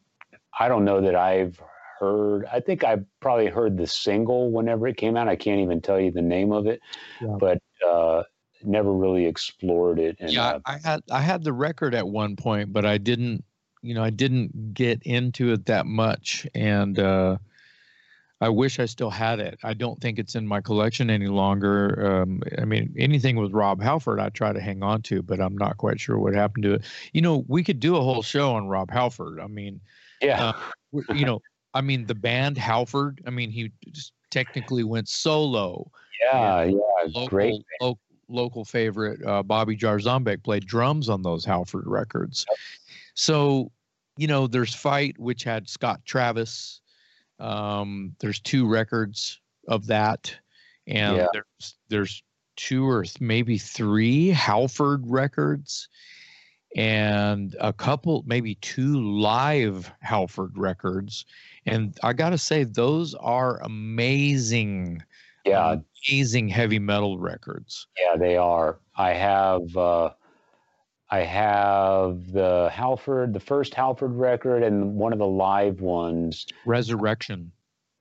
I don't know that I've heard. I think I probably heard the single whenever it came out. I can't even tell you the name of it, yeah. but uh, never really explored it. And, yeah, uh, I had I had the record at one point, but I didn't. You know, I didn't get into it that much, and uh, I wish I still had it. I don't think it's in my collection any longer. Um, I mean, anything with Rob Halford, I try to hang on to, but I'm not quite sure what happened to it. You know, we could do a whole show on Rob Halford. I mean, yeah, uh, you know, I mean, the band Halford. I mean, he just technically went solo. Yeah, yeah, local, great. Local, local favorite uh, Bobby Jarzombek played drums on those Halford records. Yep. So, you know, there's Fight, which had Scott Travis um, there's two records of that, and yeah. there's there's two or th- maybe three Halford records, and a couple, maybe two live Halford records. And I got to say, those are amazing. Yeah, amazing heavy metal records. Yeah, they are. I have. Uh, I have the Halford, the first Halford record, and one of the live ones. Resurrection.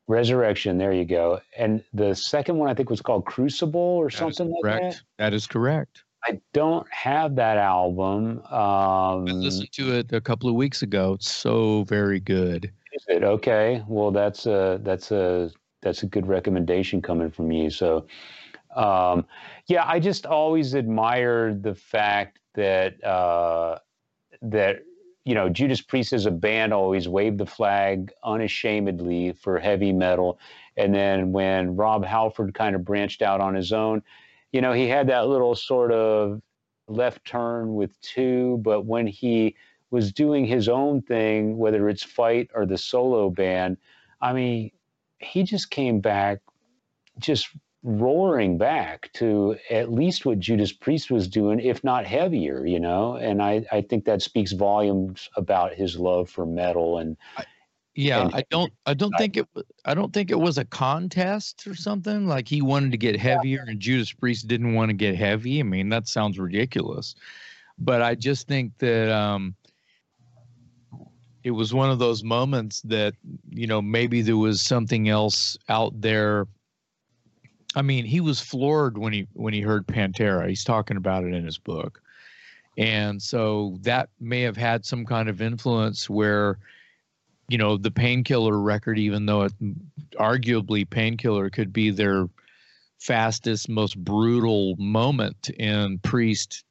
Resurrection. There you go. And the second one I think was called Crucible or that something like that. That is correct. I don't have that album. Um, I listened to it a couple of weeks ago. It's so very good. Is it okay? Well, that's a that's a that's a good recommendation coming from you. So, um, yeah, I just always admired the fact that uh, that you know Judas Priest as a band always waved the flag unashamedly for heavy metal, and then when Rob Halford kind of branched out on his own, you know he had that little sort of left turn with two, but when he was doing his own thing, whether it's Fight or the solo band, I mean, he just came back just roaring back to at least what Judas Priest was doing, if not heavier, you know. And I, I think that speaks volumes about his love for metal and. Yeah, and, I don't. I don't I, think it. I don't think it was a contest or something. Like he wanted to get heavier, yeah. and Judas Priest didn't want to get heavy. I mean, that sounds ridiculous. But I just think that um, it was one of those moments that you know maybe there was something else out there I mean, he was floored when he when he heard Pantera. He's talking about it in his book. And so that may have had some kind of influence where you know, the painkiller record even though it arguably painkiller could be their fastest most brutal moment in Priest,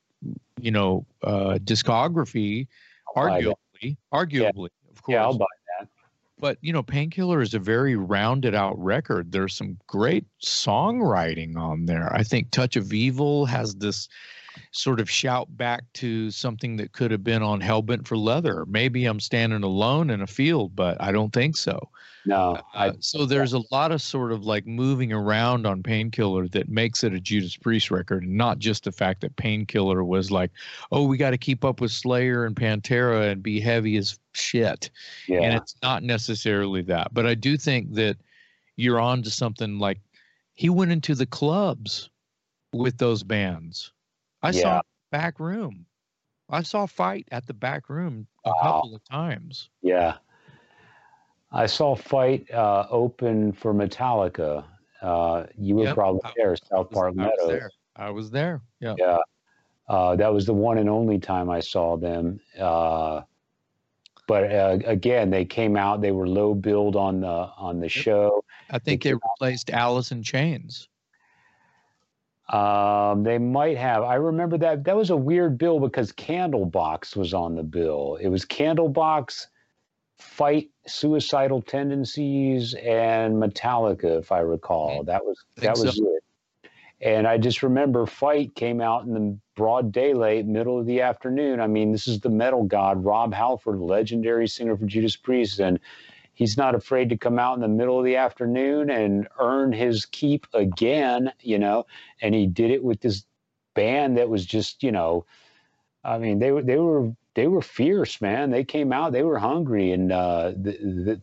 you know, uh discography arguably, arguably, yeah. of course. Yeah, I'll buy but you know painkiller is a very rounded out record. There's some great songwriting on there. I think touch of evil has this sort of shout back to something that could have been on hellbent for leather maybe i'm standing alone in a field but i don't think so no. Uh, so there's a lot of sort of like moving around on Painkiller that makes it a Judas Priest record, and not just the fact that Painkiller was like, oh, we got to keep up with Slayer and Pantera and be heavy as shit. Yeah. And it's not necessarily that. But I do think that you're on to something like he went into the clubs with those bands. I yeah. saw back room. I saw Fight at the back room a wow. couple of times. Yeah. I saw Fight uh, open for Metallica. Uh, you were yep. probably there, South Park I Meadows. Was there. I was there. Yeah. Yeah. Uh, that was the one and only time I saw them. Uh, but uh, again, they came out. They were low build on the on the show. I think they, they replaced out. Alice in Chains. Um, they might have. I remember that. That was a weird bill because Candlebox was on the bill. It was Candlebox fight suicidal tendencies and Metallica, if I recall. That was that was so. it. And I just remember Fight came out in the broad daylight, middle of the afternoon. I mean, this is the metal god, Rob Halford, legendary singer for Judas Priest, and he's not afraid to come out in the middle of the afternoon and earn his keep again, you know. And he did it with this band that was just, you know, I mean, they were they were they were fierce, man. They came out, they were hungry, and uh, the, the,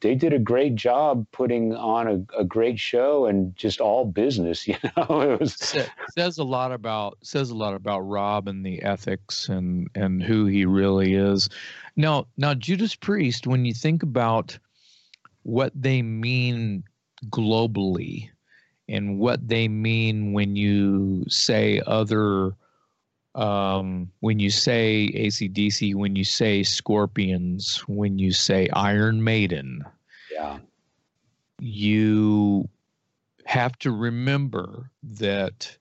they did a great job putting on a, a, great show and just all business. <laughs> You know, it was says a lot about says a lot about Rob and the ethics and and who he really is. Now, now Judas Priest, when you think about what they mean globally and what they mean when you say other um, when you say ACDC, when you say Scorpions, when you say Iron Maiden, yeah, you have to remember that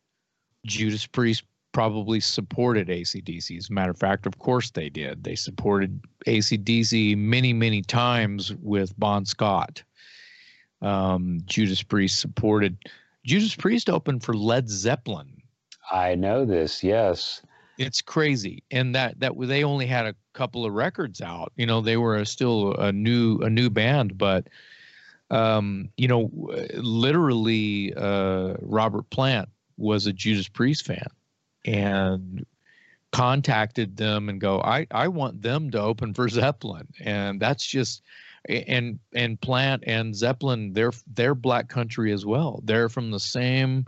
Judas Priest probably supported ACDC. As a matter of fact, of course they did. They supported ACDC many, many times with Bon Scott. Um, Judas Priest supported. Judas Priest opened for Led Zeppelin I know this. Yes. It's crazy, and that that they only had a couple of records out. You know, they were still a new a new band, but um, you know, literally, uh, Robert Plant was a Judas Priest fan, and contacted them and go, I I want them to open for <laughs> Zeppelin, and that's just and and Plant and Zeppelin, they're they're Black Country as well. They're from the same,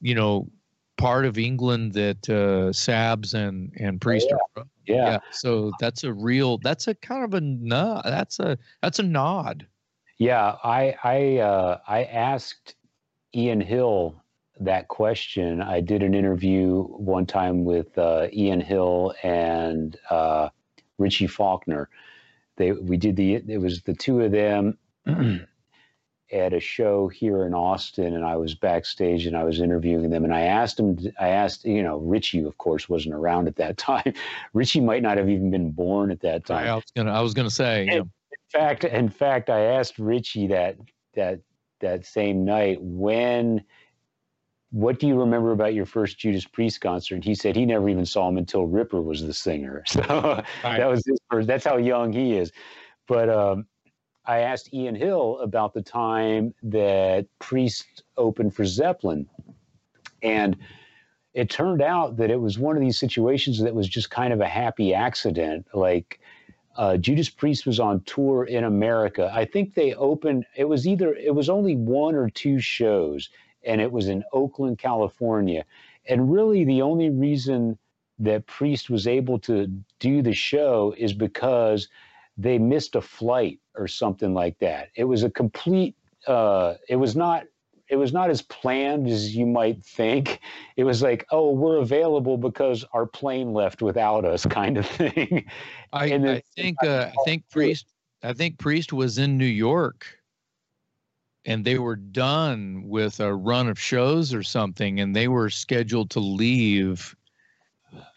you know, part of England that uh, Sabs and and Priest oh, yeah. are Yeah. yeah. So that's a real. That's a kind of a nod. That's a that's a nod. Yeah, I I uh, I asked Ian Hill that question. I did an interview one time with uh, Ian Hill and uh, Richie Faulkner. They we did the it was the two of them <clears throat> at a show here in Austin, and I was backstage and I was interviewing them, and I asked him, I asked, you know, Richie, of course, wasn't around at that <laughs> time. Richie might not have even been born at that time. I was gonna, I was gonna say. In fact, in fact, I asked Richie that that that same night when. What do you remember about your first Judas Priest concert? And he said he never even saw him until Ripper was the singer. <laughs> So right. that was his first. That's how young he is. But um, I asked Ian Hill about the time that Priest opened for Zeppelin. And it turned out that it was one of these situations that was just kind of a happy accident. Like uh, Judas Priest was on tour in America. I think they opened, it was either, it was only one or two shows, and it was in Oakland, California. And really, the only reason that Priest was able to do the show is because they missed a flight or something like that. It was a complete, uh, it was not it was not as planned as you might think. <laughs> It was like, oh, we're available because our plane left without us, kind of <laughs> thing. I, then, I think uh, I think <laughs> Priest I think Priest was in New York, and they were done with a run of shows or something, and they were scheduled to leave,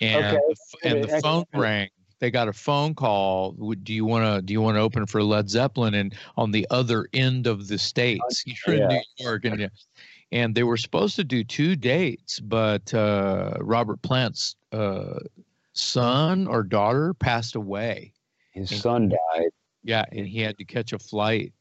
and okay. the, and the phone rang they got a phone call. Do you want to do you want to open for Led Zeppelin? And on the other end of the states, you're yeah. in New York, and and they were supposed to do two dates, but uh, Robert Plant's uh, son or daughter passed away. His and, son died. Yeah, and he had to catch a flight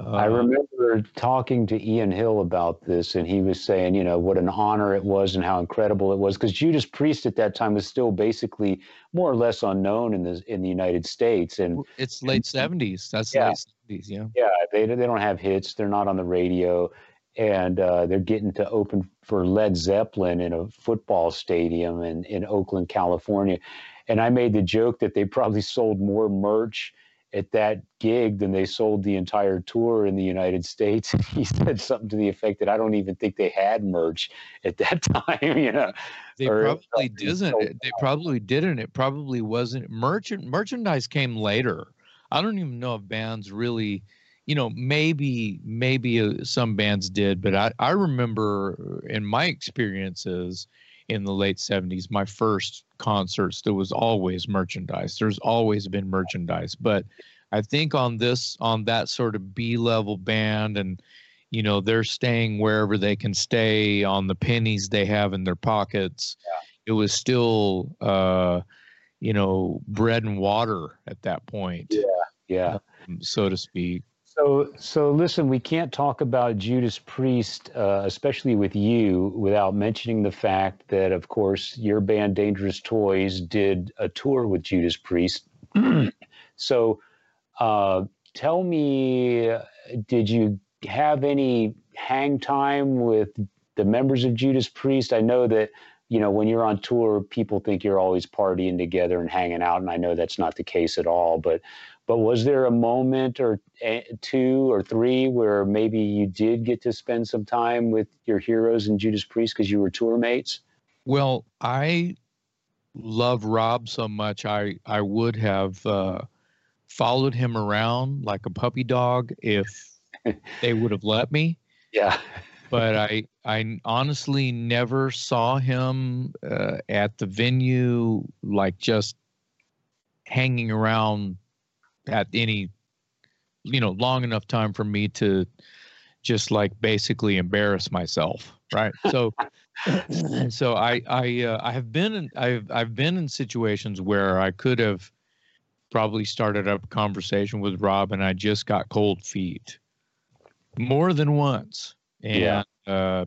uh, I remember talking to Ian Hill about this, and he was saying, you know, what an honor it was and how incredible it was, because Judas Priest at that time was still basically more or less unknown in the in the United States, and it's late seventies. That's yeah, late seventies, yeah. Yeah, they they don't have hits. They're not on the radio, and uh, they're getting to open for Led Zeppelin in a football stadium in in Oakland, California, and I made the joke that they probably sold more merch at that gig than they sold the entire tour in the United States. <laughs> he said something to the effect that I don't even think they had merch at that <laughs> time. You know, they probably didn't. They probably didn't. It probably wasn't merchant. Merchandise came later. I don't even know if bands really, you know, maybe maybe uh, some bands did, but I I remember in my experiences in the late 70s my first concerts there was always merchandise. There's always been merchandise. But i think on this on that sort of b level band and you know they're staying wherever they can stay on the pennies they have in their pockets. Yeah. it was still uh you know bread and water at that point. Yeah. Yeah. Um, so to speak so, so listen, we can't talk about Judas Priest, uh, especially with you, without mentioning the fact that, of course, your band Dangerous Toys did a tour with Judas Priest. <clears throat> so, uh, tell me, did you have any hang time with the members of Judas Priest? I know that you know when you're on tour, people think you're always partying together and hanging out, and I know that's not the case at all. But but was there a moment or two or three where maybe you did get to spend some time with your heroes and Judas Priest because you were tour mates? Well, I love Rob so much. I I would have uh, followed him around like a puppy dog if <laughs> they would have let me. Yeah. but <laughs> I I honestly never saw him uh, at the venue like just hanging around at any you know long enough time for me to just like basically embarrass myself right? So <laughs> so i i uh, i have been in i've i've been in situations where i could have probably started up a conversation with rob and i just got cold feet more than once. And yeah. uh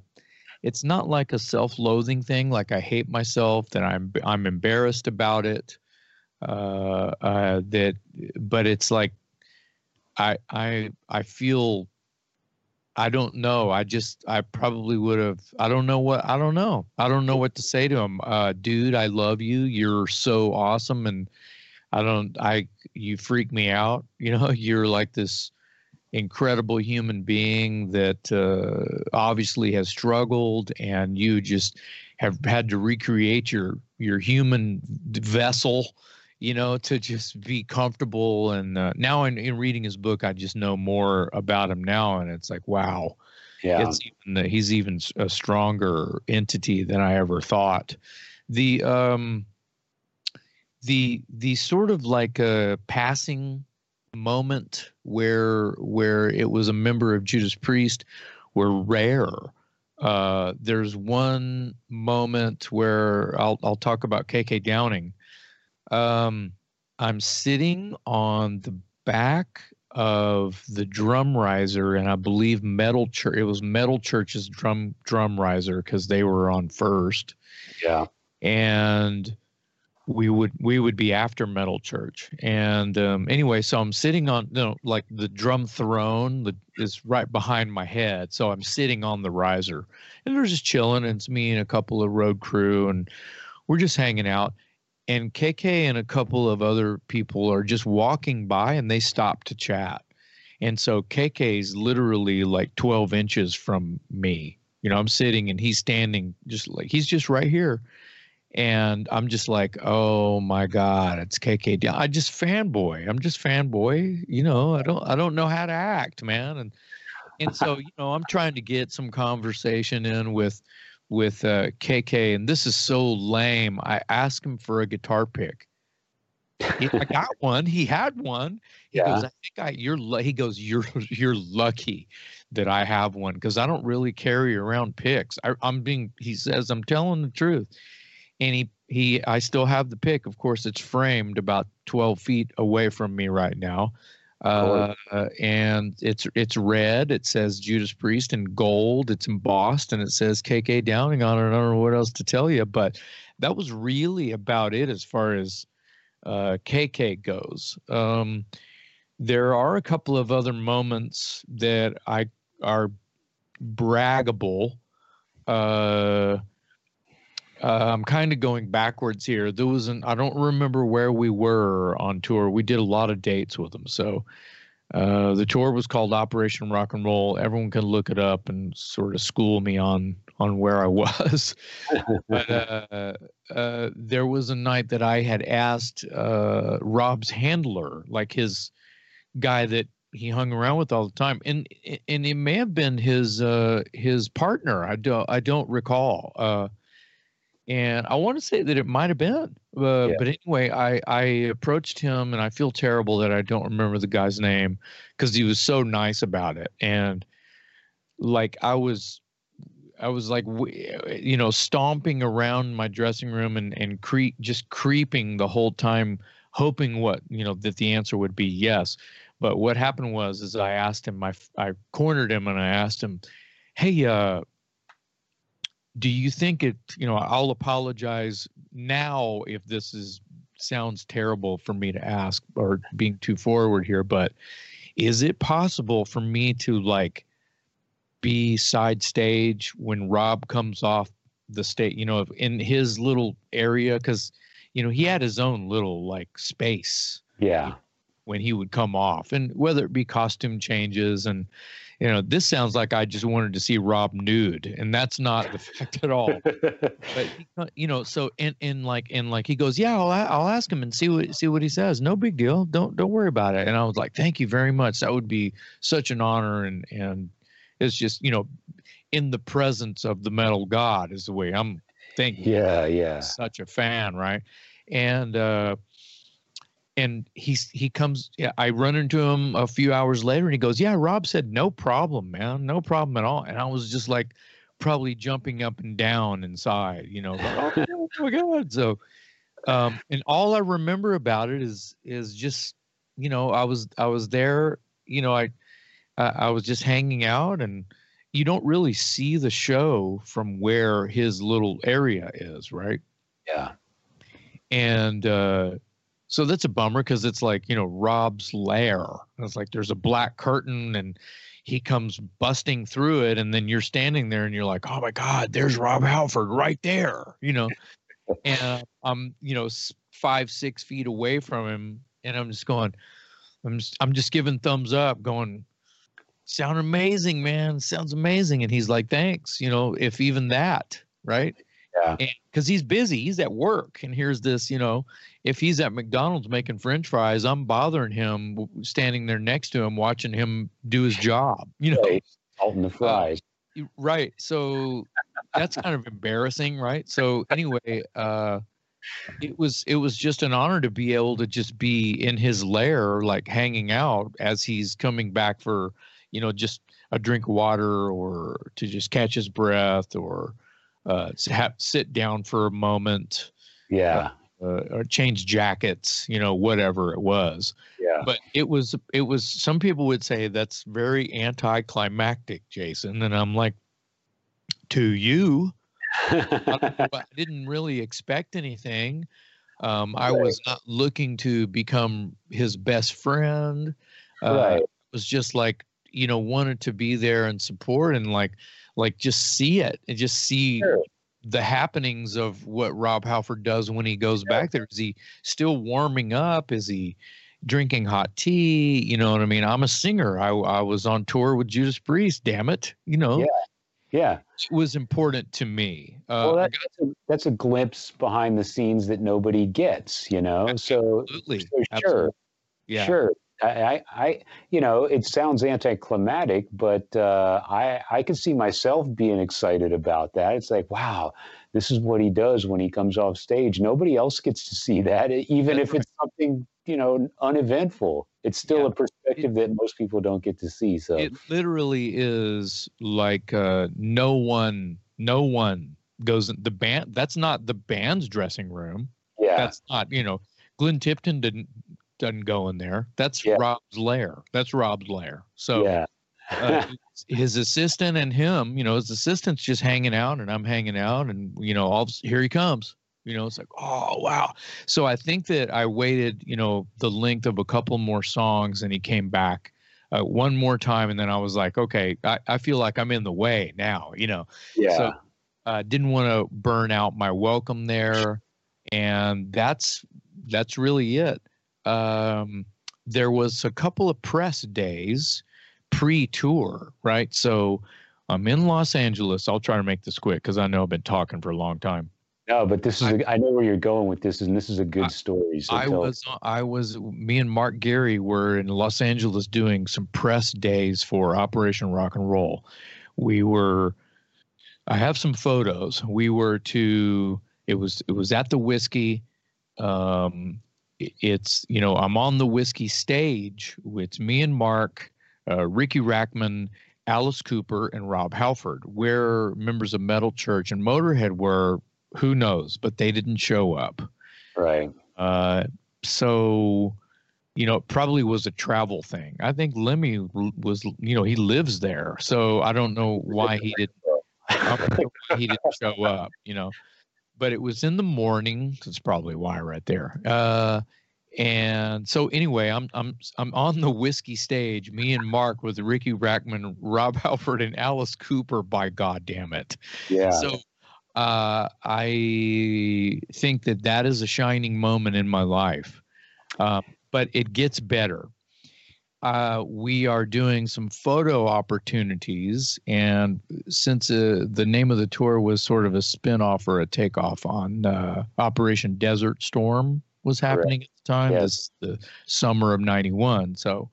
it's not like a self-loathing thing like i hate myself that i'm i'm embarrassed about it uh, uh, that, but it's like I I I feel I don't know. I just I probably would have. I don't know what I don't know. I don't know what to say to him. Uh, dude, I love you. You're so awesome, and I don't. I you freak me out. <laughs> You know, you're like this incredible human being that uh, obviously has struggled, and you just have had to recreate your your human vessel you know, to just be comfortable. And uh, now in, in reading his book, I just know more about him now. And it's like, wow, yeah, it's even, he's even a stronger entity than I ever thought. The, um, the, the sort of like a passing moment where, where it was a member of Judas Priest were rare. Uh, there's one moment where I'll, I'll talk about KK Downing um, I'm sitting on the back of the drum riser, and I believe Metal Church. It was Metal Church's drum drum riser because they were on first. Yeah. And we would we would be after metal church and um, anyway so i'm sitting on you know like the drum throne that is right behind my head so i'm sitting on the riser and we're just chilling and it's me and a couple of road crew and we're just hanging out and kk and a couple of other people are just walking by and they stop to chat and so kk is literally like 12 inches from me you know i'm sitting and he's standing just like he's just right here and I'm just like, oh my god, it's KK. I just fanboy. I'm just fanboy. You know, I don't I don't know how to act, man. And and so you know, I'm trying to get some conversation in with with uh, KK, and this is so lame. I asked him for a guitar pick. He, I <laughs> got one. He had one. He yeah. goes, I think I you're he goes, You're <laughs> you're lucky that I have one because I don't really carry around picks. I, I'm being he says, I'm telling the truth and he he I still have the pick. Of course, it's framed about 12 feet away from me right now. Uh, and it's it's red. It says Judas Priest in gold. It's embossed and it says KK Downing on it. I don't know what else to tell you, but that was really about it as far as uh, KK goes. Um, there are a couple of other moments that I are braggable. Uh, uh, I'm kind of going backwards here. There was an I don't remember where we were on tour. We did a lot of dates with them. So uh, the tour was called Operation Rock and Roll. Everyone can look it up and sort of school me on on where I <laughs> was. but uh, uh, there was a night that I had asked uh, Rob's handler, like his guy that he hung around with all the time, and and it may have been his uh, his partner. I don't I don't recall. And I want to say that it might have been, uh, yeah. but anyway, I I approached him, and I feel terrible that I don't remember the guy's name because he was so nice about it, and like I was, I was like, you know, stomping around my dressing room and and cre- just creeping the whole time, hoping what you know that the answer would be yes. But what happened was, is I asked him, I I cornered him, and I asked him, hey, uh, do you think it you know i'll apologize now if this is sounds terrible for me to ask or being too forward here but is it possible for me to like be side stage when rob comes off the state you know in his little area? Because you know he had his own little like space yeah. when he would come off and whether it be costume changes and you know, this sounds like I just wanted to see Rob nude, and that's not the fact at all. but you know, so and and like and like he goes, yeah, I'll I'll ask him and see what see what he says. No big deal. Don't don't worry about it. And I was like, thank you very much. That would be such an honor, and and it's just you know, in the presence of the metal god is the way I'm thinking. Yeah, yeah. Such a fan, right? And uh and he's he comes yeah, i run into him a few hours later and he goes yeah rob said no problem man no problem at all. And i was just like probably jumping up and down inside you know like, oh, my god so um and all i remember about it is is just you know i was i was there you know i i was just hanging out and you don't really see the show from where his little area is right? Yeah. And uh so that's a bummer because it's like, you know, Rob's lair. It's like there's a black curtain and he comes busting through it. And then you're standing there and you're like, oh my God, there's Rob Halford right there, you know. and uh, I'm, you know, five, six feet away from him. And I'm just going, I'm just, I'm just giving thumbs up, going, sound amazing, man. Sounds amazing. And he's like, thanks, you know, if even that, right? Yeah. Because he's busy, he's at work. And here's this, you know, if he's at McDonald's making French fries, I'm bothering him, standing there next to him, watching him do his job. You know, right. salting the uh, fries. Uh, right. So that's kind of embarrassing, right? So anyway, uh, it was it was just an honor to be able to just be in his lair, like hanging out as he's coming back for, you know, just a drink of water or to just catch his breath or uh, have, sit down for a moment. Yeah. uh, or change jackets, you know, whatever it was. Yeah. But it was it was some people would say that's very anticlimactic, Jason, and I'm like, to you, I, I <laughs> didn't really expect anything. Um, I Right. was not looking to become his best friend. Uh, right. it was just like you know wanted to be there and support and like like just see it and just see Sure. the happenings of what Rob Halford does when he goes back there. Is he still warming up? Is he drinking hot tea? You know what I mean? I'm a singer. I I was on tour with Judas Priest. Damn it! You know, Yeah. Yeah. it was important to me. Uh, well, that, that's, a, that's a glimpse behind the scenes that nobody gets, you know? So, absolutely, so sure. absolutely. Yeah. Sure. I, I, you know, it sounds anticlimactic, but uh, I, I can see myself being excited about that. It's like, wow, this is what he does when he comes off stage. Nobody else gets to see that, even That's if it's something, you know, uneventful. It's still Yeah. a perspective that most people don't get to see. So, It literally is like uh, no one, no one goes in the band. That's not the band's dressing room. yeah, That's not, you know, Glenn Tipton didn't doesn't go in there. That's Yeah. Rob's lair. That's Rob's lair. So yeah, uh, his assistant and him, you know, his assistant's just hanging out, and I'm hanging out, and you know, all of a s- here he comes. You know, it's like, oh wow. So I think that I waited, you know, the length of a couple more songs, and he came back uh, one more time, and then I was like, okay, I, I feel like I'm in the way now. You know, yeah, so uh, didn't want to burn out my welcome there, and that's that's really it. Um, there was a couple of press days pre-tour, right? So I'm in Los Angeles. I'll try to make this quick because I know I've been talking for a long time. no, but this is, a, I know where you're going with this, and this is a good story. So I tell- was I was me and Mark Geary were in Los Angeles doing some press days for Operation Rock and Roll. We were I have some photos. We were to it was it was at the Whisky. Um it's you know, I'm on the Whisky stage. It's me and Mark, uh, Riki Rachtman, Alice Cooper, and Rob Halford. Where members of Metal Church and Motorhead were, who knows, but they didn't show up. right. Uh, so, you know, it probably was a travel thing. I think Lemmy was, you know, he lives there, so I don't know why he didn't. I don't know why he didn't show up. You know, but it was in the morning. That's probably why, right there. Uh, and so anyway, I'm I'm I'm on the Whisky stage. Me and Mark with Riki Rachtman, Rob <laughs> Halford, and Alice Cooper. By God damn it! Yeah. So uh, I think that that is a shining moment in my life. Uh, but it gets better. Uh, we are doing some photo opportunities, and since uh, the name of the tour was sort of a spin-off or a takeoff on uh, Operation Desert Storm was Correct. happening at the time, Yes. this the summer of '91. So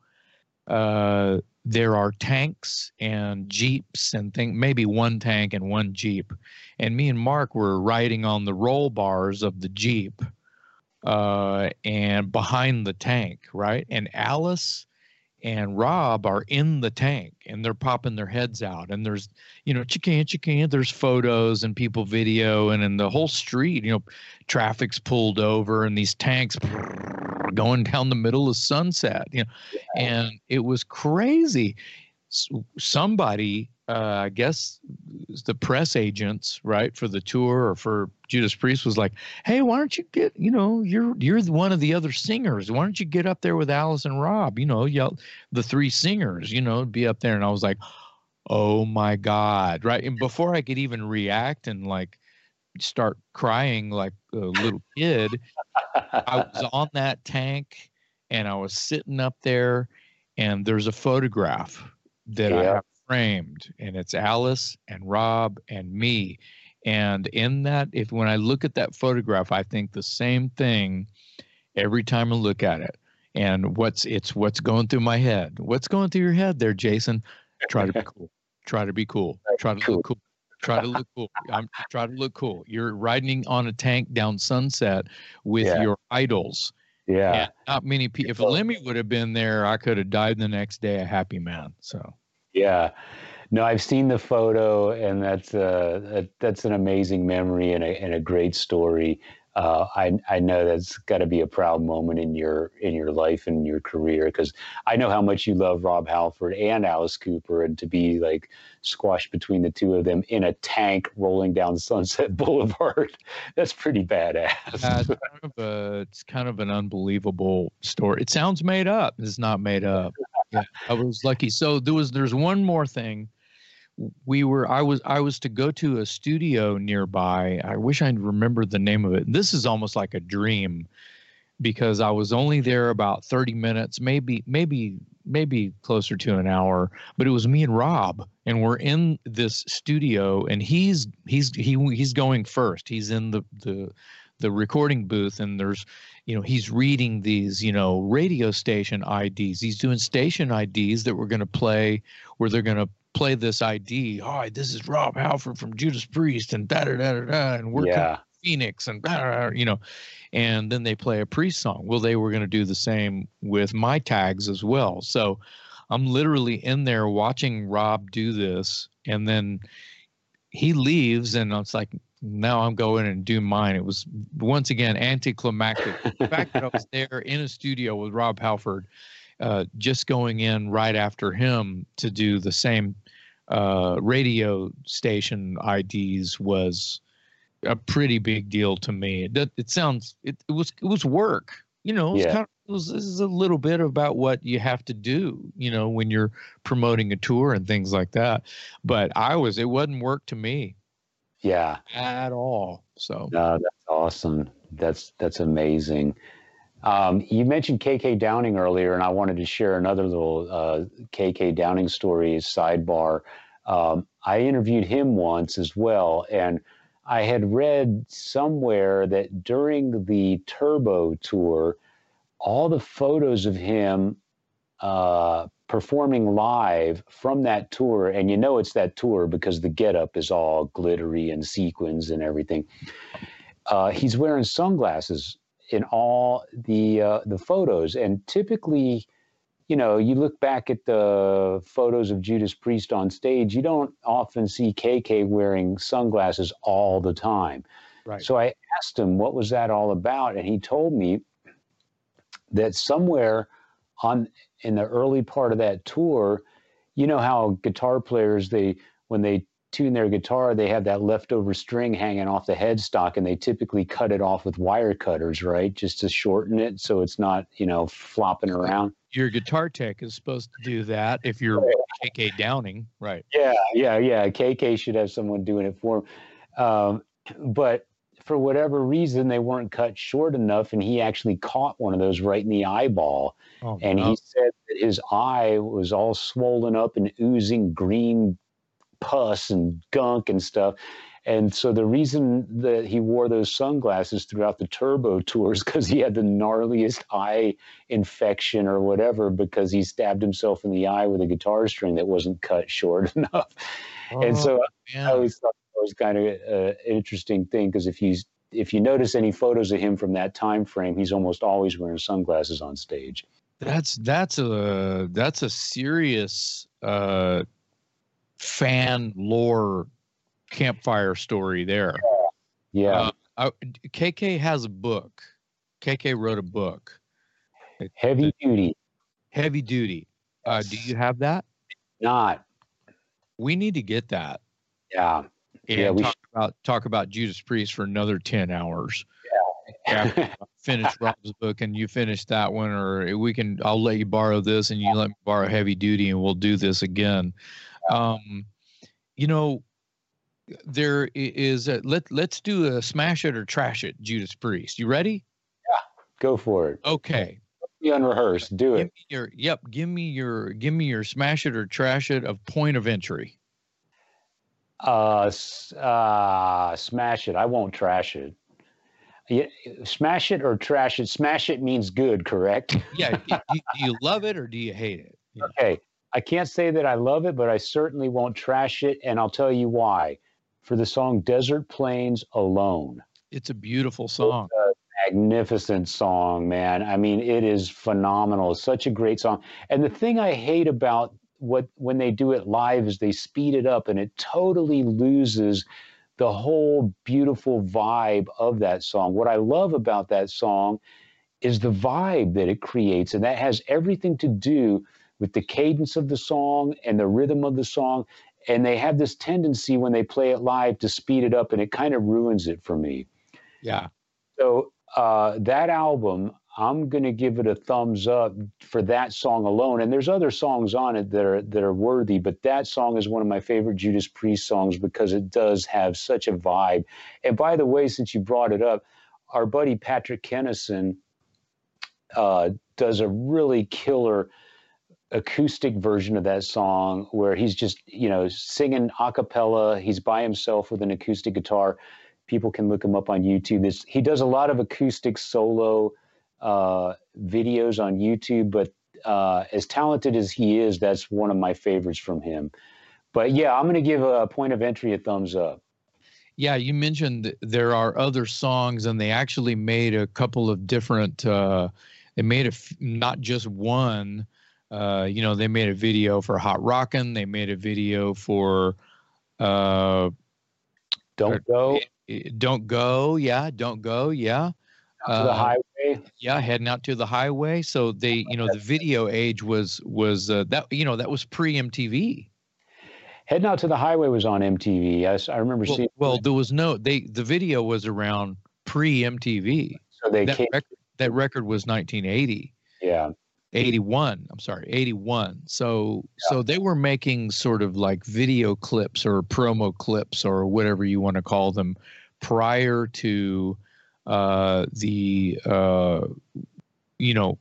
uh, there are tanks and jeeps and think maybe one tank and one jeep and me and mark were riding on the roll bars of the jeep uh, and behind the tank right and alice and rob are in the tank and they're popping their heads out and there's you know chicken chicken there's photos and people video and in the whole street you know traffic's pulled over and these tanks <laughs> going down the middle of sunset you know and it was crazy. Somebody uh, i guess the press agents right for the tour or for judas priest was like hey why don't you get you know you're you're one of the other singers. Why don't you get up there with alice and rob? You know yell the three singers you know be up there. And i was like oh my god. Right? And before i could even react and like start crying like a little <laughs> kid I was on that tank and I was sitting up there and there's a photograph that I have framed and it's Alice and Rob and me. And in that, if when I look at that photograph, I think the same thing every time I look at it. And what's it's what's going through my head. What's going through your head there, Jason? Try to be <laughs> cool. Try to be cool. Try to look cool. Try to look cool. <laughs> I'm try to look cool. You're riding on a tank down Sunset with Yeah. your idols. yeah. And not many people. If Lemmy would have been there, I could have died the next day a happy man. So Yeah. No, I've seen the photo, and that's uh, that, that's an amazing memory and a, and a great story. uh, I I know that's got to be a proud moment in your in your life and your career because I know how much you love Rob Halford and Alice Cooper, and to be like squashed between the two of them in a tank rolling down <laughs> Sunset Boulevard, that's pretty badass. Uh, it's, kind of a, it's kind of an unbelievable story. It sounds made up. It's not made up. <laughs> Yeah, I was lucky. So there was there's one more thing. We were i was i was to go to a studio nearby. I wish i remembered the name of it. This is almost like a dream because i was only there about 30 minutes maybe maybe maybe closer to an hour but it was me and rob and we're in this studio and he's he's he he's going first. He's in the the the recording booth and there's you know he's reading these you know radio station ids he's doing station ids that we're going to play where they're going to play this ID. Hi, this is Rob Halford from Judas Priest and da da da da da, and we're yeah. Phoenix and you know, and then they play a Priest song. Well, they were going to do the same with my tags as well. So I'm literally in there watching Rob do this, and then he leaves, and it's like now I'm going and do mine. It was once again anticlimactic. <laughs> the fact that I was there in a studio with Rob Halford, uh, just going in right after him to do the same uh, radio station IDs was a pretty big deal to me. It, it sounds it, it was it was work. You know, it was, yeah. kind of, it was this is a little bit about what you have to do. You know, when you're promoting a tour and things like that. But I was it wasn't work to me. Yeah, at all. So no, that's awesome. That's that's amazing. Um, you mentioned KK Downing earlier, and I wanted to share another little uh, KK Downing story sidebar. Um, I interviewed him once as well, and I had read somewhere that during the Turbo tour, all the photos of him uh, performing live from that tour, and you know it's that tour because the getup is all glittery and sequins and everything. Uh, he's wearing sunglasses in all the uh, the photos, and typically, you know, you look back at the photos of Judas Priest on stage, you don't often see KK wearing sunglasses all the time. Right. So I asked him what was that all about, and he told me that somewhere on in the early part of that tour, you know how guitar players they when they tune their guitar, they have that leftover string hanging off the headstock, and they typically cut it off with wire cutters, right, just to shorten it so it's not, you know, flopping around. Your guitar tech is supposed to do that if you're KK Downing, right? Yeah, yeah, yeah. KK should have someone doing it for him, um, but for whatever reason, they weren't cut short enough, and he actually caught one of those right in the eyeball. Oh, and he said that his eye was all swollen up and oozing green pus and gunk and stuff. And so the reason that he wore those sunglasses throughout the turbo tours <laughs> because he had the gnarliest eye infection or whatever because he stabbed himself in the eye with a guitar string that wasn't cut short <laughs> enough. Oh, and so man. I always thought was kind of an interesting thing because if you if you notice any photos of him from that time frame, he's almost always wearing sunglasses on stage. That's that's a that's a serious uh, fan lore campfire story there. Yeah. Uh, KK has a book. KK wrote a book. Heavy duty. Heavy duty. Uh, do you have that? Not. We need to get that. Yeah. And yeah, we talk should. about talk about Judas Priest for another ten hours. Yeah. <laughs> finish Rob's book and you finish that one, or we can. I'll let you borrow this, and you let me borrow Heavy Duty, and we'll do this again. Um, you know, there is a, let let's do a smash it or trash it, Judas Priest. You ready? Yeah, go for it. Okay. Be unrehearsed. Do give it. your yep. Give me your give me your smash it or trash it of point of entry. Uh, uh, smash it. I won't trash it. Yeah, smash it or trash it. Smash it means good, correct? <laughs> yeah. do, do you love it or do you hate it? Yeah. Okay. I can't say that I love it, but I certainly won't trash it. And I'll tell you why. For the song Desert Plains Alone. It's a beautiful song. A magnificent song, man. I mean, it is phenomenal. It's such a great song. And the thing I hate about what when they do it live is they speed it up and it totally loses the whole beautiful vibe of that song. What I love about that song is the vibe that it creates, and that has everything to do with the cadence of the song and the rhythm of the song. And they have this tendency when they play it live to speed it up, and it kind of ruins it for me. Yeah. So uh, that album, I'm going to give it a thumbs up for that song alone. And there's other songs on it that are that are worthy, but that song is one of my favorite Judas Priest songs because it does have such a vibe. And by the way, since you brought it up, our buddy Patrick Kennison uh, does a really killer acoustic version of that song where he's just you know singing a cappella. He's by himself with an acoustic guitar. People can look him up on YouTube. This, he does a lot of acoustic solo uh, videos on YouTube, but uh, as talented as he is, that's one of my favorites from him. But yeah, I'm going to give a point of entry a thumbs up. Yeah, you mentioned there are other songs, and they actually made a couple of different. Uh, they made a f- not just one. Uh, you know, they made a video for Hot Rockin'. They made a video for uh, Don't Go. Don't Go. Yeah, Don't Go. Yeah. To the Uh, highway. yeah heading out to the highway so they you know the video age was was uh, that you know that was pre mtv Heading out to the highway was on MTV. Yes, I remember well, seeing. well there was no they the video was around pre mtv so they that came. record, that record was 1980 Yeah, 81 i'm sorry 81 so so they were making sort of like video clips or promo clips or whatever you want to call them prior to uh the uh you know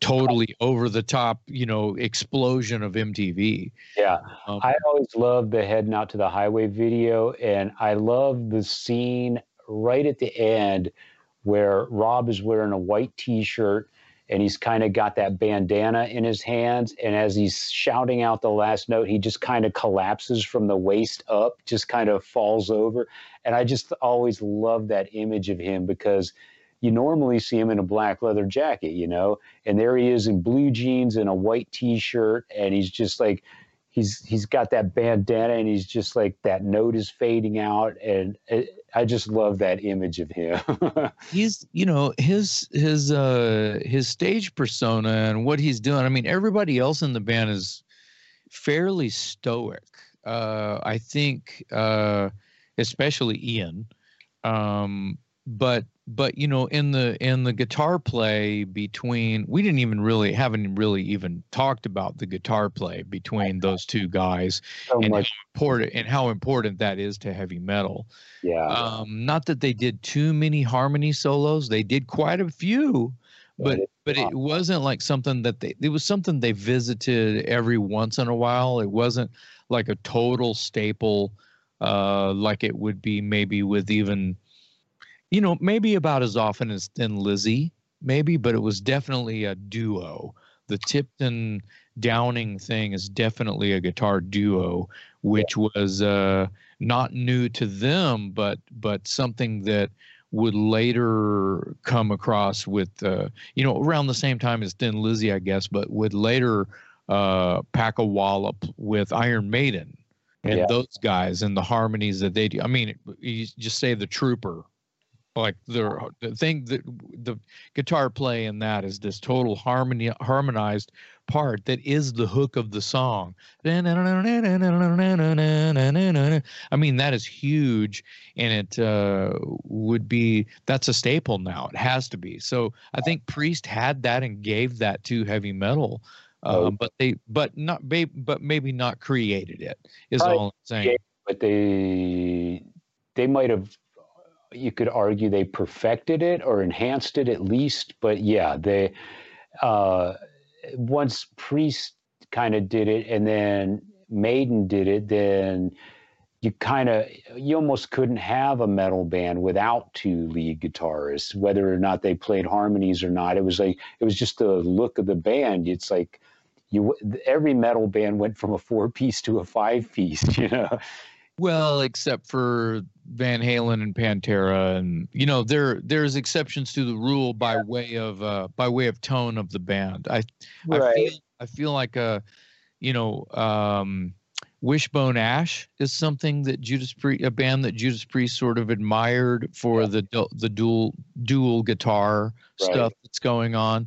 totally over the top you know explosion of mtv yeah. um, I always loved the heading out to the highway video, and I love the scene right at the end where Rob is wearing a white T-shirt and he's kind of got that bandana in his hands, and as he's shouting out the last note, he just kind of collapses from the waist up, just kind of falls over, and I just always love that image of him because. You normally see him in a black leather jacket, you know, and there he is in blue jeans and a white T-shirt, and he's just like he's he's got that bandana and he's just like that note is fading out. And it, i just love that image of him. <laughs> He's you know his his uh his stage persona and what he's doing. I mean everybody else in the band is fairly stoic. Uh i think uh especially ian. Um but but you know in the in the guitar play between we didn't even really haven't really even talked about the guitar play between those two guys so and much how important and how important that is to heavy metal yeah um, not that they did too many harmony solos. They did quite a few, but but it wasn't like something that they. It was something they visited every once in a while. It wasn't like a total staple, uh, like it would be maybe with even, you know, maybe about as often as Thin Lizzy, maybe, but it was definitely a duo. The Tipton Downing thing is definitely a guitar duo, which was uh, not new to them, but but something that would later come across with uh, you know around the same time as Thin Lizzy, I guess, but would later uh, pack a wallop with Iron Maiden and Yeah. those guys and the harmonies that they do. I mean, you just say the Trooper, like the the thing that the guitar play in that is this total harmony harmonized part that is the hook of the song. I mean, that is huge, and it uh, would be that's a staple now. It has to be. So I think Priest had that and gave that to heavy metal, um, but they but not but maybe not created it. Is all I'm saying. Yeah. but they they might have you could argue they perfected it or enhanced it at least but yeah they uh once priest kind of did it and then maiden did it then you kind of you almost couldn't have a metal band without two lead guitarists whether or not they played harmonies or not. It was like it was just the look of the band. It's like you every metal band went from a four piece to a five piece <laughs> you know Well, except for Van Halen and Pantera, and you know there there's exceptions to the rule by way of uh, by way of tone of the band. I I feel I feel like uh you know um Wishbone Ash is something that Judas Priest, a band that Judas Priest sort of admired for yeah. the the dual dual guitar right. stuff that's going on,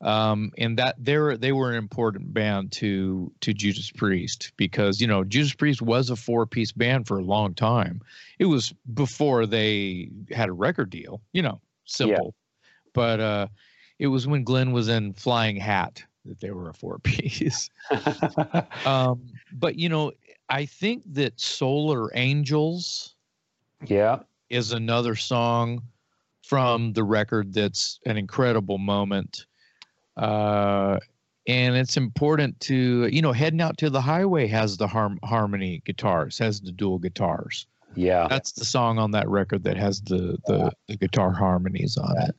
um, and that they were they were an important band to to Judas Priest because you know Judas Priest was a four piece band for a long time. It was before they had a record deal, you know, simple, yeah. but uh, it was when Glenn was in Flying Hat that they were a four piece. <laughs> um, but you know, I think that Solar Angels, yeah, is another song from the record that's an incredible moment. Uh, and it's important to you know heading out to the highway has the harm, harmony guitars has the dual guitars yeah that's the song on that record that has the the, the guitar harmonies on it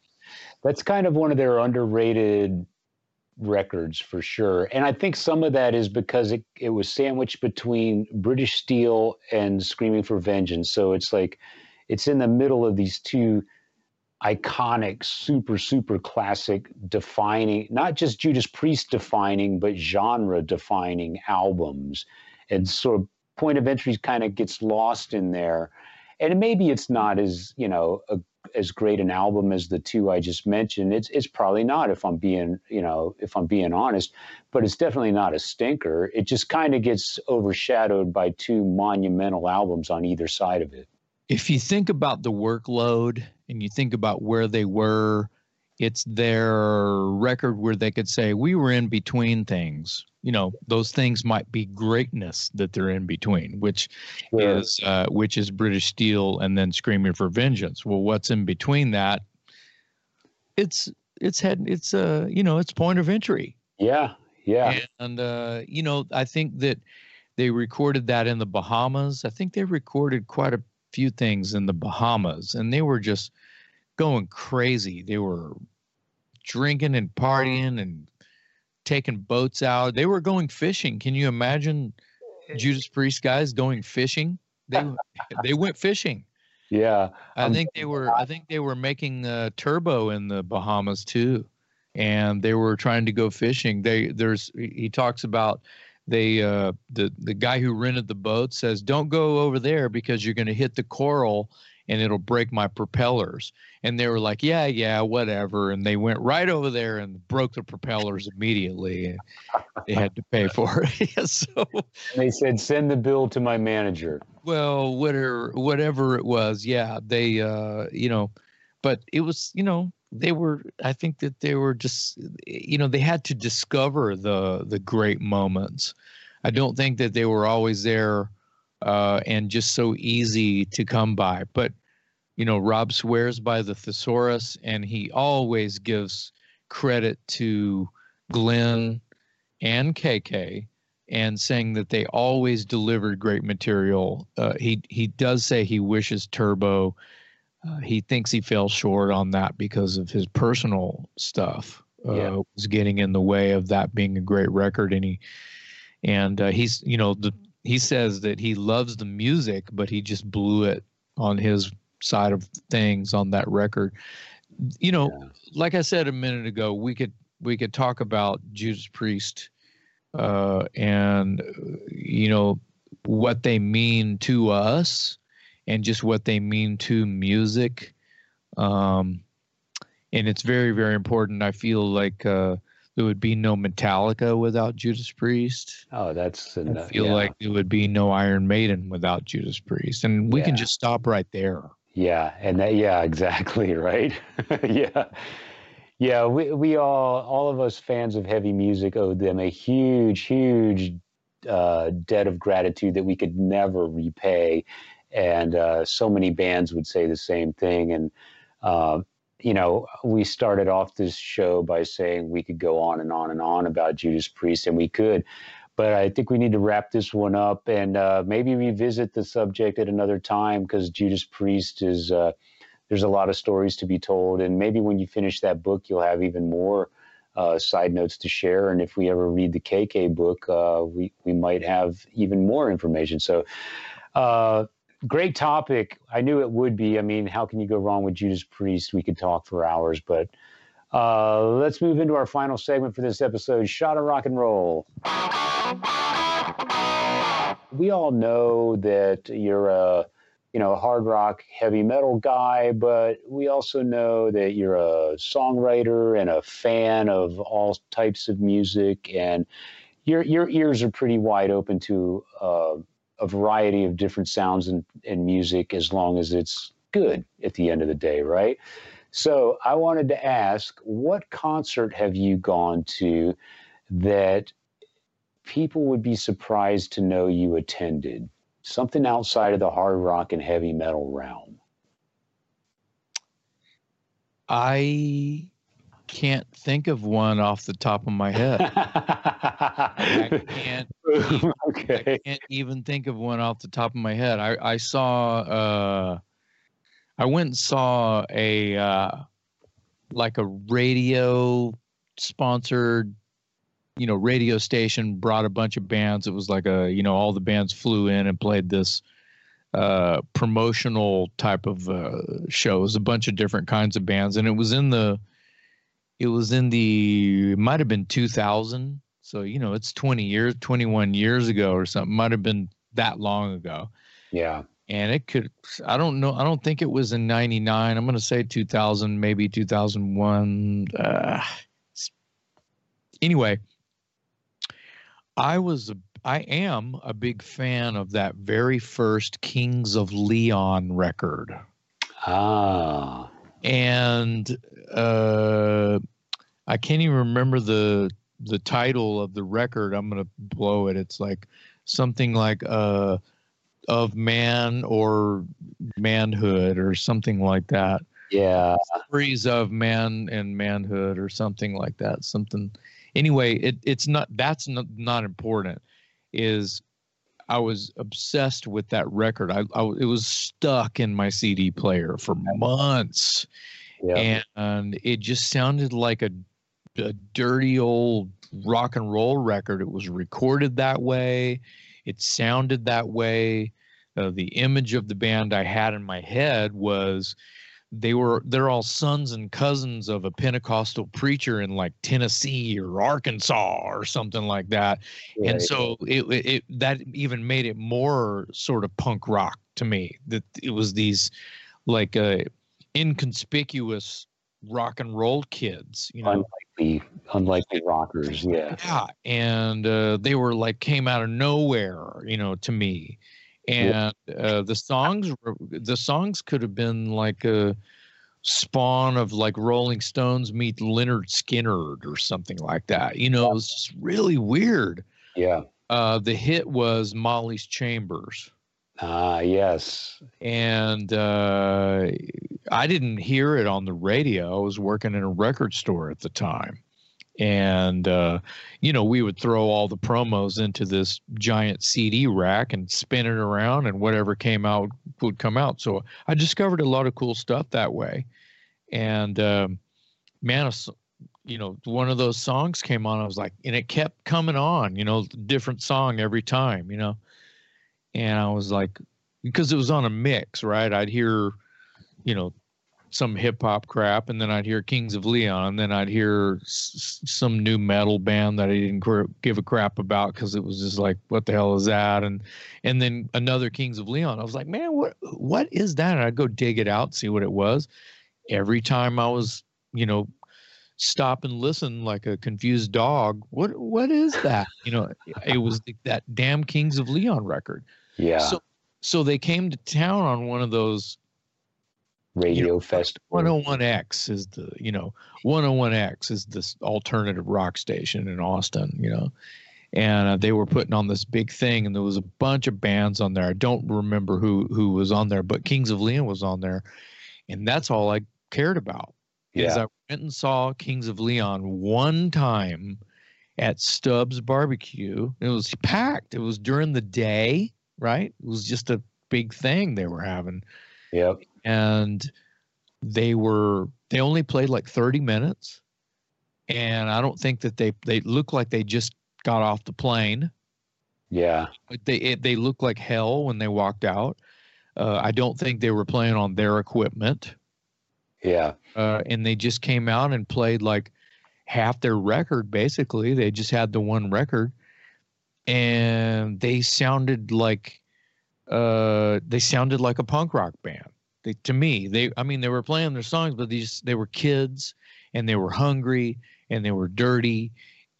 that's kind of one of their underrated records for sure. And I think some of that is because it, it was sandwiched between British Steel and Screaming for Vengeance. So it's like it's in the middle of these two iconic, super, super classic defining, not just Judas Priest defining, but genre defining albums. And sort of point of entry kind of gets lost in there. And maybe it's not as, you know, a as great an album as the two I just mentioned. It's it's probably not if I'm being you know if I'm being honest, but it's definitely not a stinker. It just kind of gets overshadowed by two monumental albums on either side of it. If you think about the workload and you think about where they were, it's their record where they could say we were in between things. You know those things might be greatness that they're in between which sure. is uh, which is british steel and then screaming for vengeance. Well what's in between that? It's it's had it's uh you know it's point of entry. Yeah yeah. And uh you know i think that they recorded that in the bahamas. I think they recorded quite a few things in the bahamas and they were just going crazy they were drinking and partying and taking boats out. They were going fishing. Can you imagine Judas Priest guys going fishing? They <laughs> they went fishing. Yeah, I um, think they were. I think they were making uh, turbo in the Bahamas too, and they were trying to go fishing. They there's he talks about they uh, the the guy who rented the boat says don't go over there because you're going to hit the coral and it'll break my propellers. And they were like, yeah, yeah, whatever. And they went right over there and broke the propellers immediately. And they had to pay for it. <laughs> so they said, send the bill to my manager. Well, whatever, whatever it was. Yeah. They, uh, you know, but it was, you know, they were, I think that they were just, you know, they had to discover the, the great moments. I don't think that they were always there uh, and just so easy to come by. But you know, Rob swears by the thesaurus, and he always gives credit to Glenn and KK, and saying that they always delivered great material. Uh, he he does say he wishes Turbo. Uh, he thinks he fell short on that because of his personal stuff uh, yeah. was getting in the way of that being a great record, and he and uh, he's you know the he says that he loves the music, but he just blew it on his side of things on that record. You know, yeah. like I said a minute ago, we could we could talk about Judas Priest uh, and you know what they mean to us and just what they mean to music. Um, and it's very very important. I feel like uh, there would be no Metallica without Judas Priest. Oh, that's enough. I feel yeah. like there would be no Iron Maiden without Judas Priest, and we yeah. can just stop right there. Yeah, and that yeah, <laughs> exactly right. <laughs> yeah, yeah. We we all all of us fans of heavy music owe them a huge, huge uh, debt of gratitude that we could never repay, and uh, so many bands would say the same thing. And uh, you know, we started off this show by saying we could go on and on and on about Judas Priest, and we could. But I think we need to wrap this one up and uh, maybe revisit the subject at another time because Judas Priest is, uh, there's a lot of stories to be told. And maybe when you finish that book, you'll have even more uh, side notes to share. And if we ever read the KK book, uh, we, we might have even more information. So, uh, great topic. I knew it would be. I mean, how can you go wrong with Judas Priest? We could talk for hours, but uh, let's move into our final segment for this episode Shot of Rock and Roll. We all know that you're a you know, a hard rock, heavy metal guy, but we also know that you're a songwriter and a fan of all types of music, and your your ears are pretty wide open to uh, a variety of different sounds and, and music as long as it's good at the end of the day, right? So I wanted to ask, what concert have you gone to that people would be surprised to know you attended? Something outside of the hard rock and heavy metal realm. I can't think of one off the top of my head. <laughs> I can't. Even, okay. I can't even think of one off the top of my head. I I saw. Uh, I went and saw a uh, like a radio sponsored you know radio station brought a bunch of bands it was like a you know all the bands flew in and played this uh promotional type of uh shows a bunch of different kinds of bands and it was in the it was in the it might have been 2000 so you know it's 20 years 21 years ago or something might have been that long ago. Yeah. And it could i don't know i don't think it was in 99 i'm going to say 2000 maybe 2001 uh, anyway I was a, I am a big fan of that very first Kings of Leon record. Ah. And uh, I can't even remember the the title of the record. I'm gonna blow it. It's like something like uh of man or manhood or something like that. Yeah. Stories of man and manhood or something like that. Something anyway, it, it's not that's not, not important. Is I was obsessed with that record. I, I, it was stuck in my CD player for months, yeah. and it just sounded like a, a dirty old rock and roll record. It was recorded that way. It sounded that way. Uh, the image of the band I had in my head was they were they're all sons and cousins of a Pentecostal preacher in like Tennessee or Arkansas or something like that. Right. And so it, it that even made it more sort of punk rock to me that it was these like uh inconspicuous rock and roll kids, you know. Unlikely unlikely rockers, yeah. Yeah, and uh, they were like came out of nowhere, you know, to me and uh, the songs the songs could have been like a spawn of like Rolling Stones meet Lynyrd Skynyrd or something like that. You know, it was just really weird. Yeah. Uh, the hit was Molly's Chambers. Ah, yes. And uh, I didn't hear it on the radio. I was working in a record store at the time. And uh, you know we would throw all the promos into this giant cd rack and spin it around and whatever came out would come out. So i discovered a lot of cool stuff that way. And um, man you know one of those songs came on. I was like and it kept coming on you know different song every time you know and i was like because it was on a mix right i'd hear you know some hip hop crap, and then I'd hear Kings of Leon, and then I'd hear s- some nu metal band that I didn't cr- give a crap about because it was just like, what the hell is that? And and then another Kings of Leon. I was like, man, what what is that? And I'd go dig it out, see what it was. Every time I was, you know, stop and listen like a confused dog. What what is that? You know, it was that damn Kings of Leon record. Yeah. So so they came to town on one of those radio you know, festival. 101X is the, you know, 101X is this alternative rock station in Austin, you know. And uh, they were putting on this big thing, and there was a bunch of bands on there. I don't remember who who was on there, but Kings of Leon was on there, and that's all I cared about. Yeah. Is I went and saw Kings of Leon one time at Stubbs Barbecue. It was packed. It was during the day, right? It was just a big thing they were having. Yep and they were they only played like 30 minutes and i don't think that they they looked like they just got off the plane yeah they it, they looked like hell when they walked out uh, i don't think they were playing on their equipment yeah uh, and they just came out and played like half their record basically they just had the one record and they sounded like uh, they sounded like a punk rock band. They, to me, they I mean they were playing their songs, but these they were kids and they were hungry and they were dirty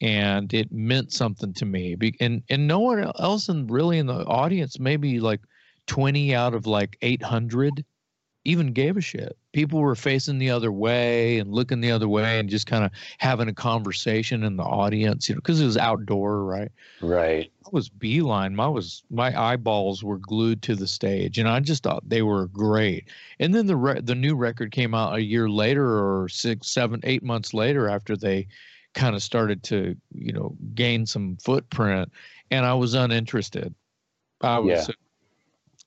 and it meant something to me. And and no one else in really in the audience, maybe like 20 out of like 800 even gave a shit. People were facing the other way and looking the other way and just kind of having a conversation in the audience, you know, because it was outdoor, right? Right. I was beeline. My was my eyeballs were glued to the stage, and I just thought they were great. And then the re- the new record came out a year later, or six, seven, eight months later, after they kind of started to, you know, gain some footprint, and I was uninterested. I was, yeah.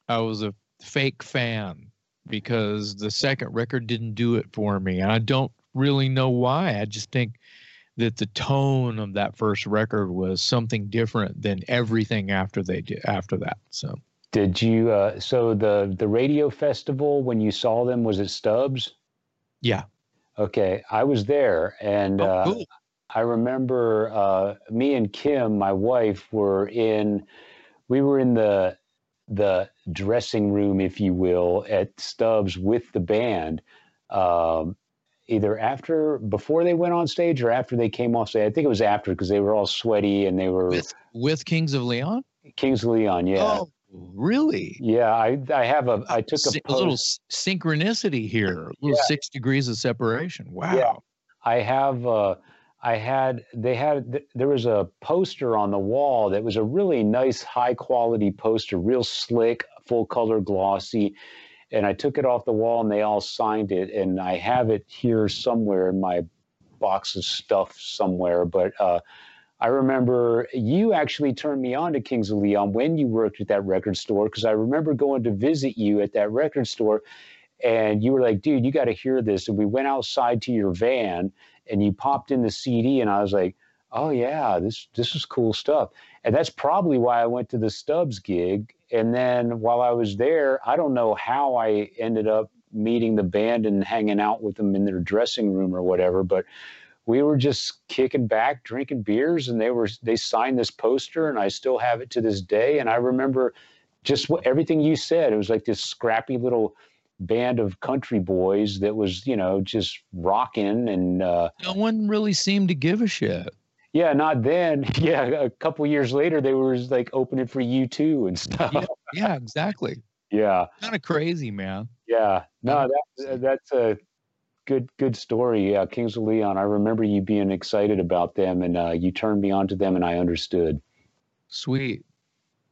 a, I was a fake fan because the second record didn't do it for me. And I don't really know why. I just think that the tone of that first record was something different than everything after they did after that. So did you uh so the the radio festival when you saw them was it Stubbs? Yeah. Okay. I was there and oh, uh cool. I remember uh me and Kim, my wife, were in we were in the the dressing room, if you will, at Stubbs with the band, um, either after, before they went on stage or after they came off stage. I think it was after because they were all sweaty and they were with, with Kings of Leon. Kings of Leon, yeah. Oh, really? Yeah, I I have a I took a, a little synchronicity here, a little yeah. six degrees of separation. Wow. Yeah. I have. Uh, I had they had there was a poster on the wall that was a really nice high quality poster, real slick, full color glossy. And I took it off the wall and they all signed it. And I have it here somewhere in my box of stuff somewhere. But uh, I remember you actually turned me on to Kings of Leon when you worked at that record store because I remember going to visit you at that record store and you were like, dude, you got to hear this. And we went outside to your van and you popped in the CD, and I was like, oh yeah, this this is cool stuff. And that's probably why I went to the Stubbs gig. And then while I was there, I don't know how I ended up meeting the band and hanging out with them in their dressing room or whatever, but we were just kicking back, drinking beers, and they were they signed this poster, and I still have it to this day. And I remember just what everything you said. It was like this scrappy little band of country boys that was, you know, just rocking and uh, no one really seemed to give a shit. Yeah, not then. <laughs> Yeah, a couple years later, they were like opening for U2 and stuff. Yeah, yeah exactly. yeah, kind of crazy, man. Yeah, no, that, that's a good good story. Yeah, Kings of Leon. I remember you being excited about them, and uh, you turned me on to them, and I understood. Sweet.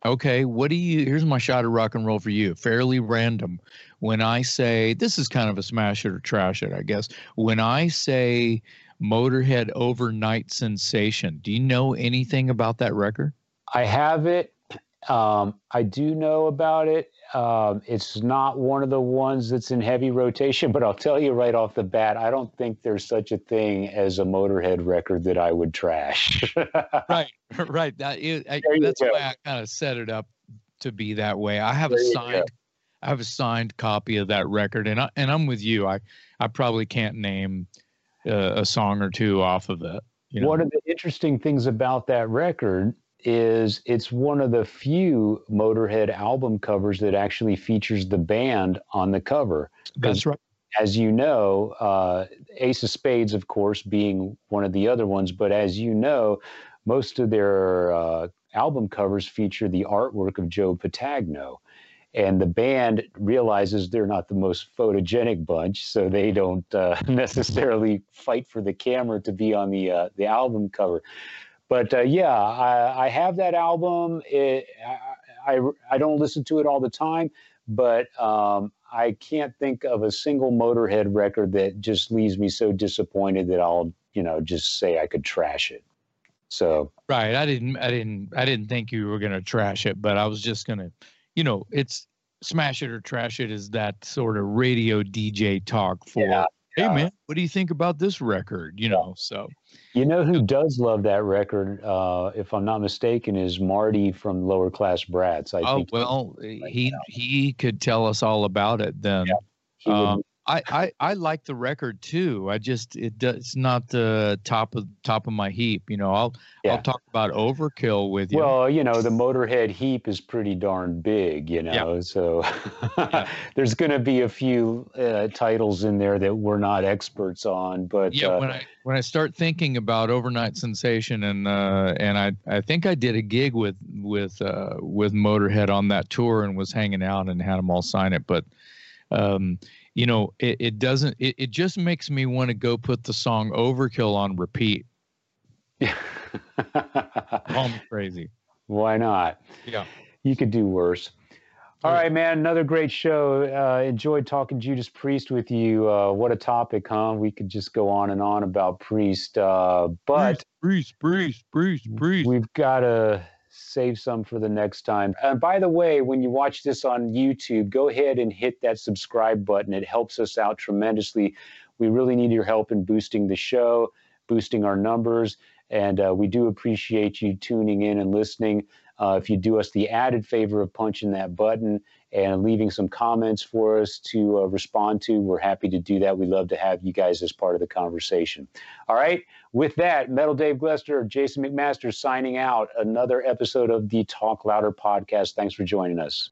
Okay, what do you? Here's my shot of rock and roll for you. Fairly random. When I say this is kind of a smash it or trash it, I guess. When I say Motorhead Overnight Sensation, do you know anything about that record? I have it. Um, I do know about it. Um, it's not one of the ones that's in heavy rotation, but I'll tell you right off the bat, I don't think there's such a thing as a Motorhead record that I would trash. <laughs> right, <laughs> right. That is, I, that's why I kind of set it up to be that way. I have there a signed, I have a signed copy of that record, and I and I'm with you. I I probably can't name uh, a song or two off of it. You know? One of the interesting things about that record is it's one of the few Motorhead album covers that actually features the band on the cover. That's right. As you know, uh, Ace of Spades, of course, being one of the other ones, but as you know, most of their uh, album covers feature the artwork of Joe Petagno. And the band realizes they're not the most photogenic bunch, so they don't uh, <laughs> necessarily fight for the camera to be on the uh, the album cover but uh, yeah, I, I, have that album. It, I, I, I don't listen to it all the time, but um, I can't think of a single Motorhead record that just leaves me so disappointed that I'll you know just say I could trash it. So right, I didn't, I didn't, I didn't think you were gonna trash it, but I was just gonna, you know, it's smash it or trash it is that sort of radio DJ talk for. Yeah hey man what do you think about this record? You know so. You know who does love that record uh, if i'm not mistaken is marty from lower class brats. I oh well he he could tell us all about it then. Yeah, um, I, I I like the record too. I just it does it's not the top of top of my heap. You know, I'll Yeah. I'll talk about Overkill with you. Well, you know, the Motorhead heap is pretty darn big, you know, so <laughs> there's going to be a few uh, titles in there that we're not experts on, but yeah, uh, when I when I start thinking about Overnight Sensation and uh, and I I think I did a gig with with uh, with Motorhead on that tour and was hanging out and had them all sign it, but um, you know it, it doesn't it, it just makes me want to go put the song Overkill on repeat. <laughs> Call me crazy. why not? Yeah. You could do worse. All right, man. Another great show. Uh, enjoyed talking Judas Priest with you. Uh, what a topic, huh? We could just go on and on about Priest, uh, but Priest, priest, priest, priest. we've got to save some for the next time. And by the way, when you watch this on YouTube, go ahead and hit that subscribe button. It helps us out tremendously. We really need your help in boosting the show, boosting our numbers, and uh, we do appreciate you tuning in and listening. Uh, if you do us the added favor of punching that button and leaving some comments for us to uh, respond to, we're happy to do that. We love to have you guys as part of the conversation. All right. With that, Metal Dave Glester, Jason McMaster signing out. Another episode of the Talk Louder podcast. Thanks for joining us.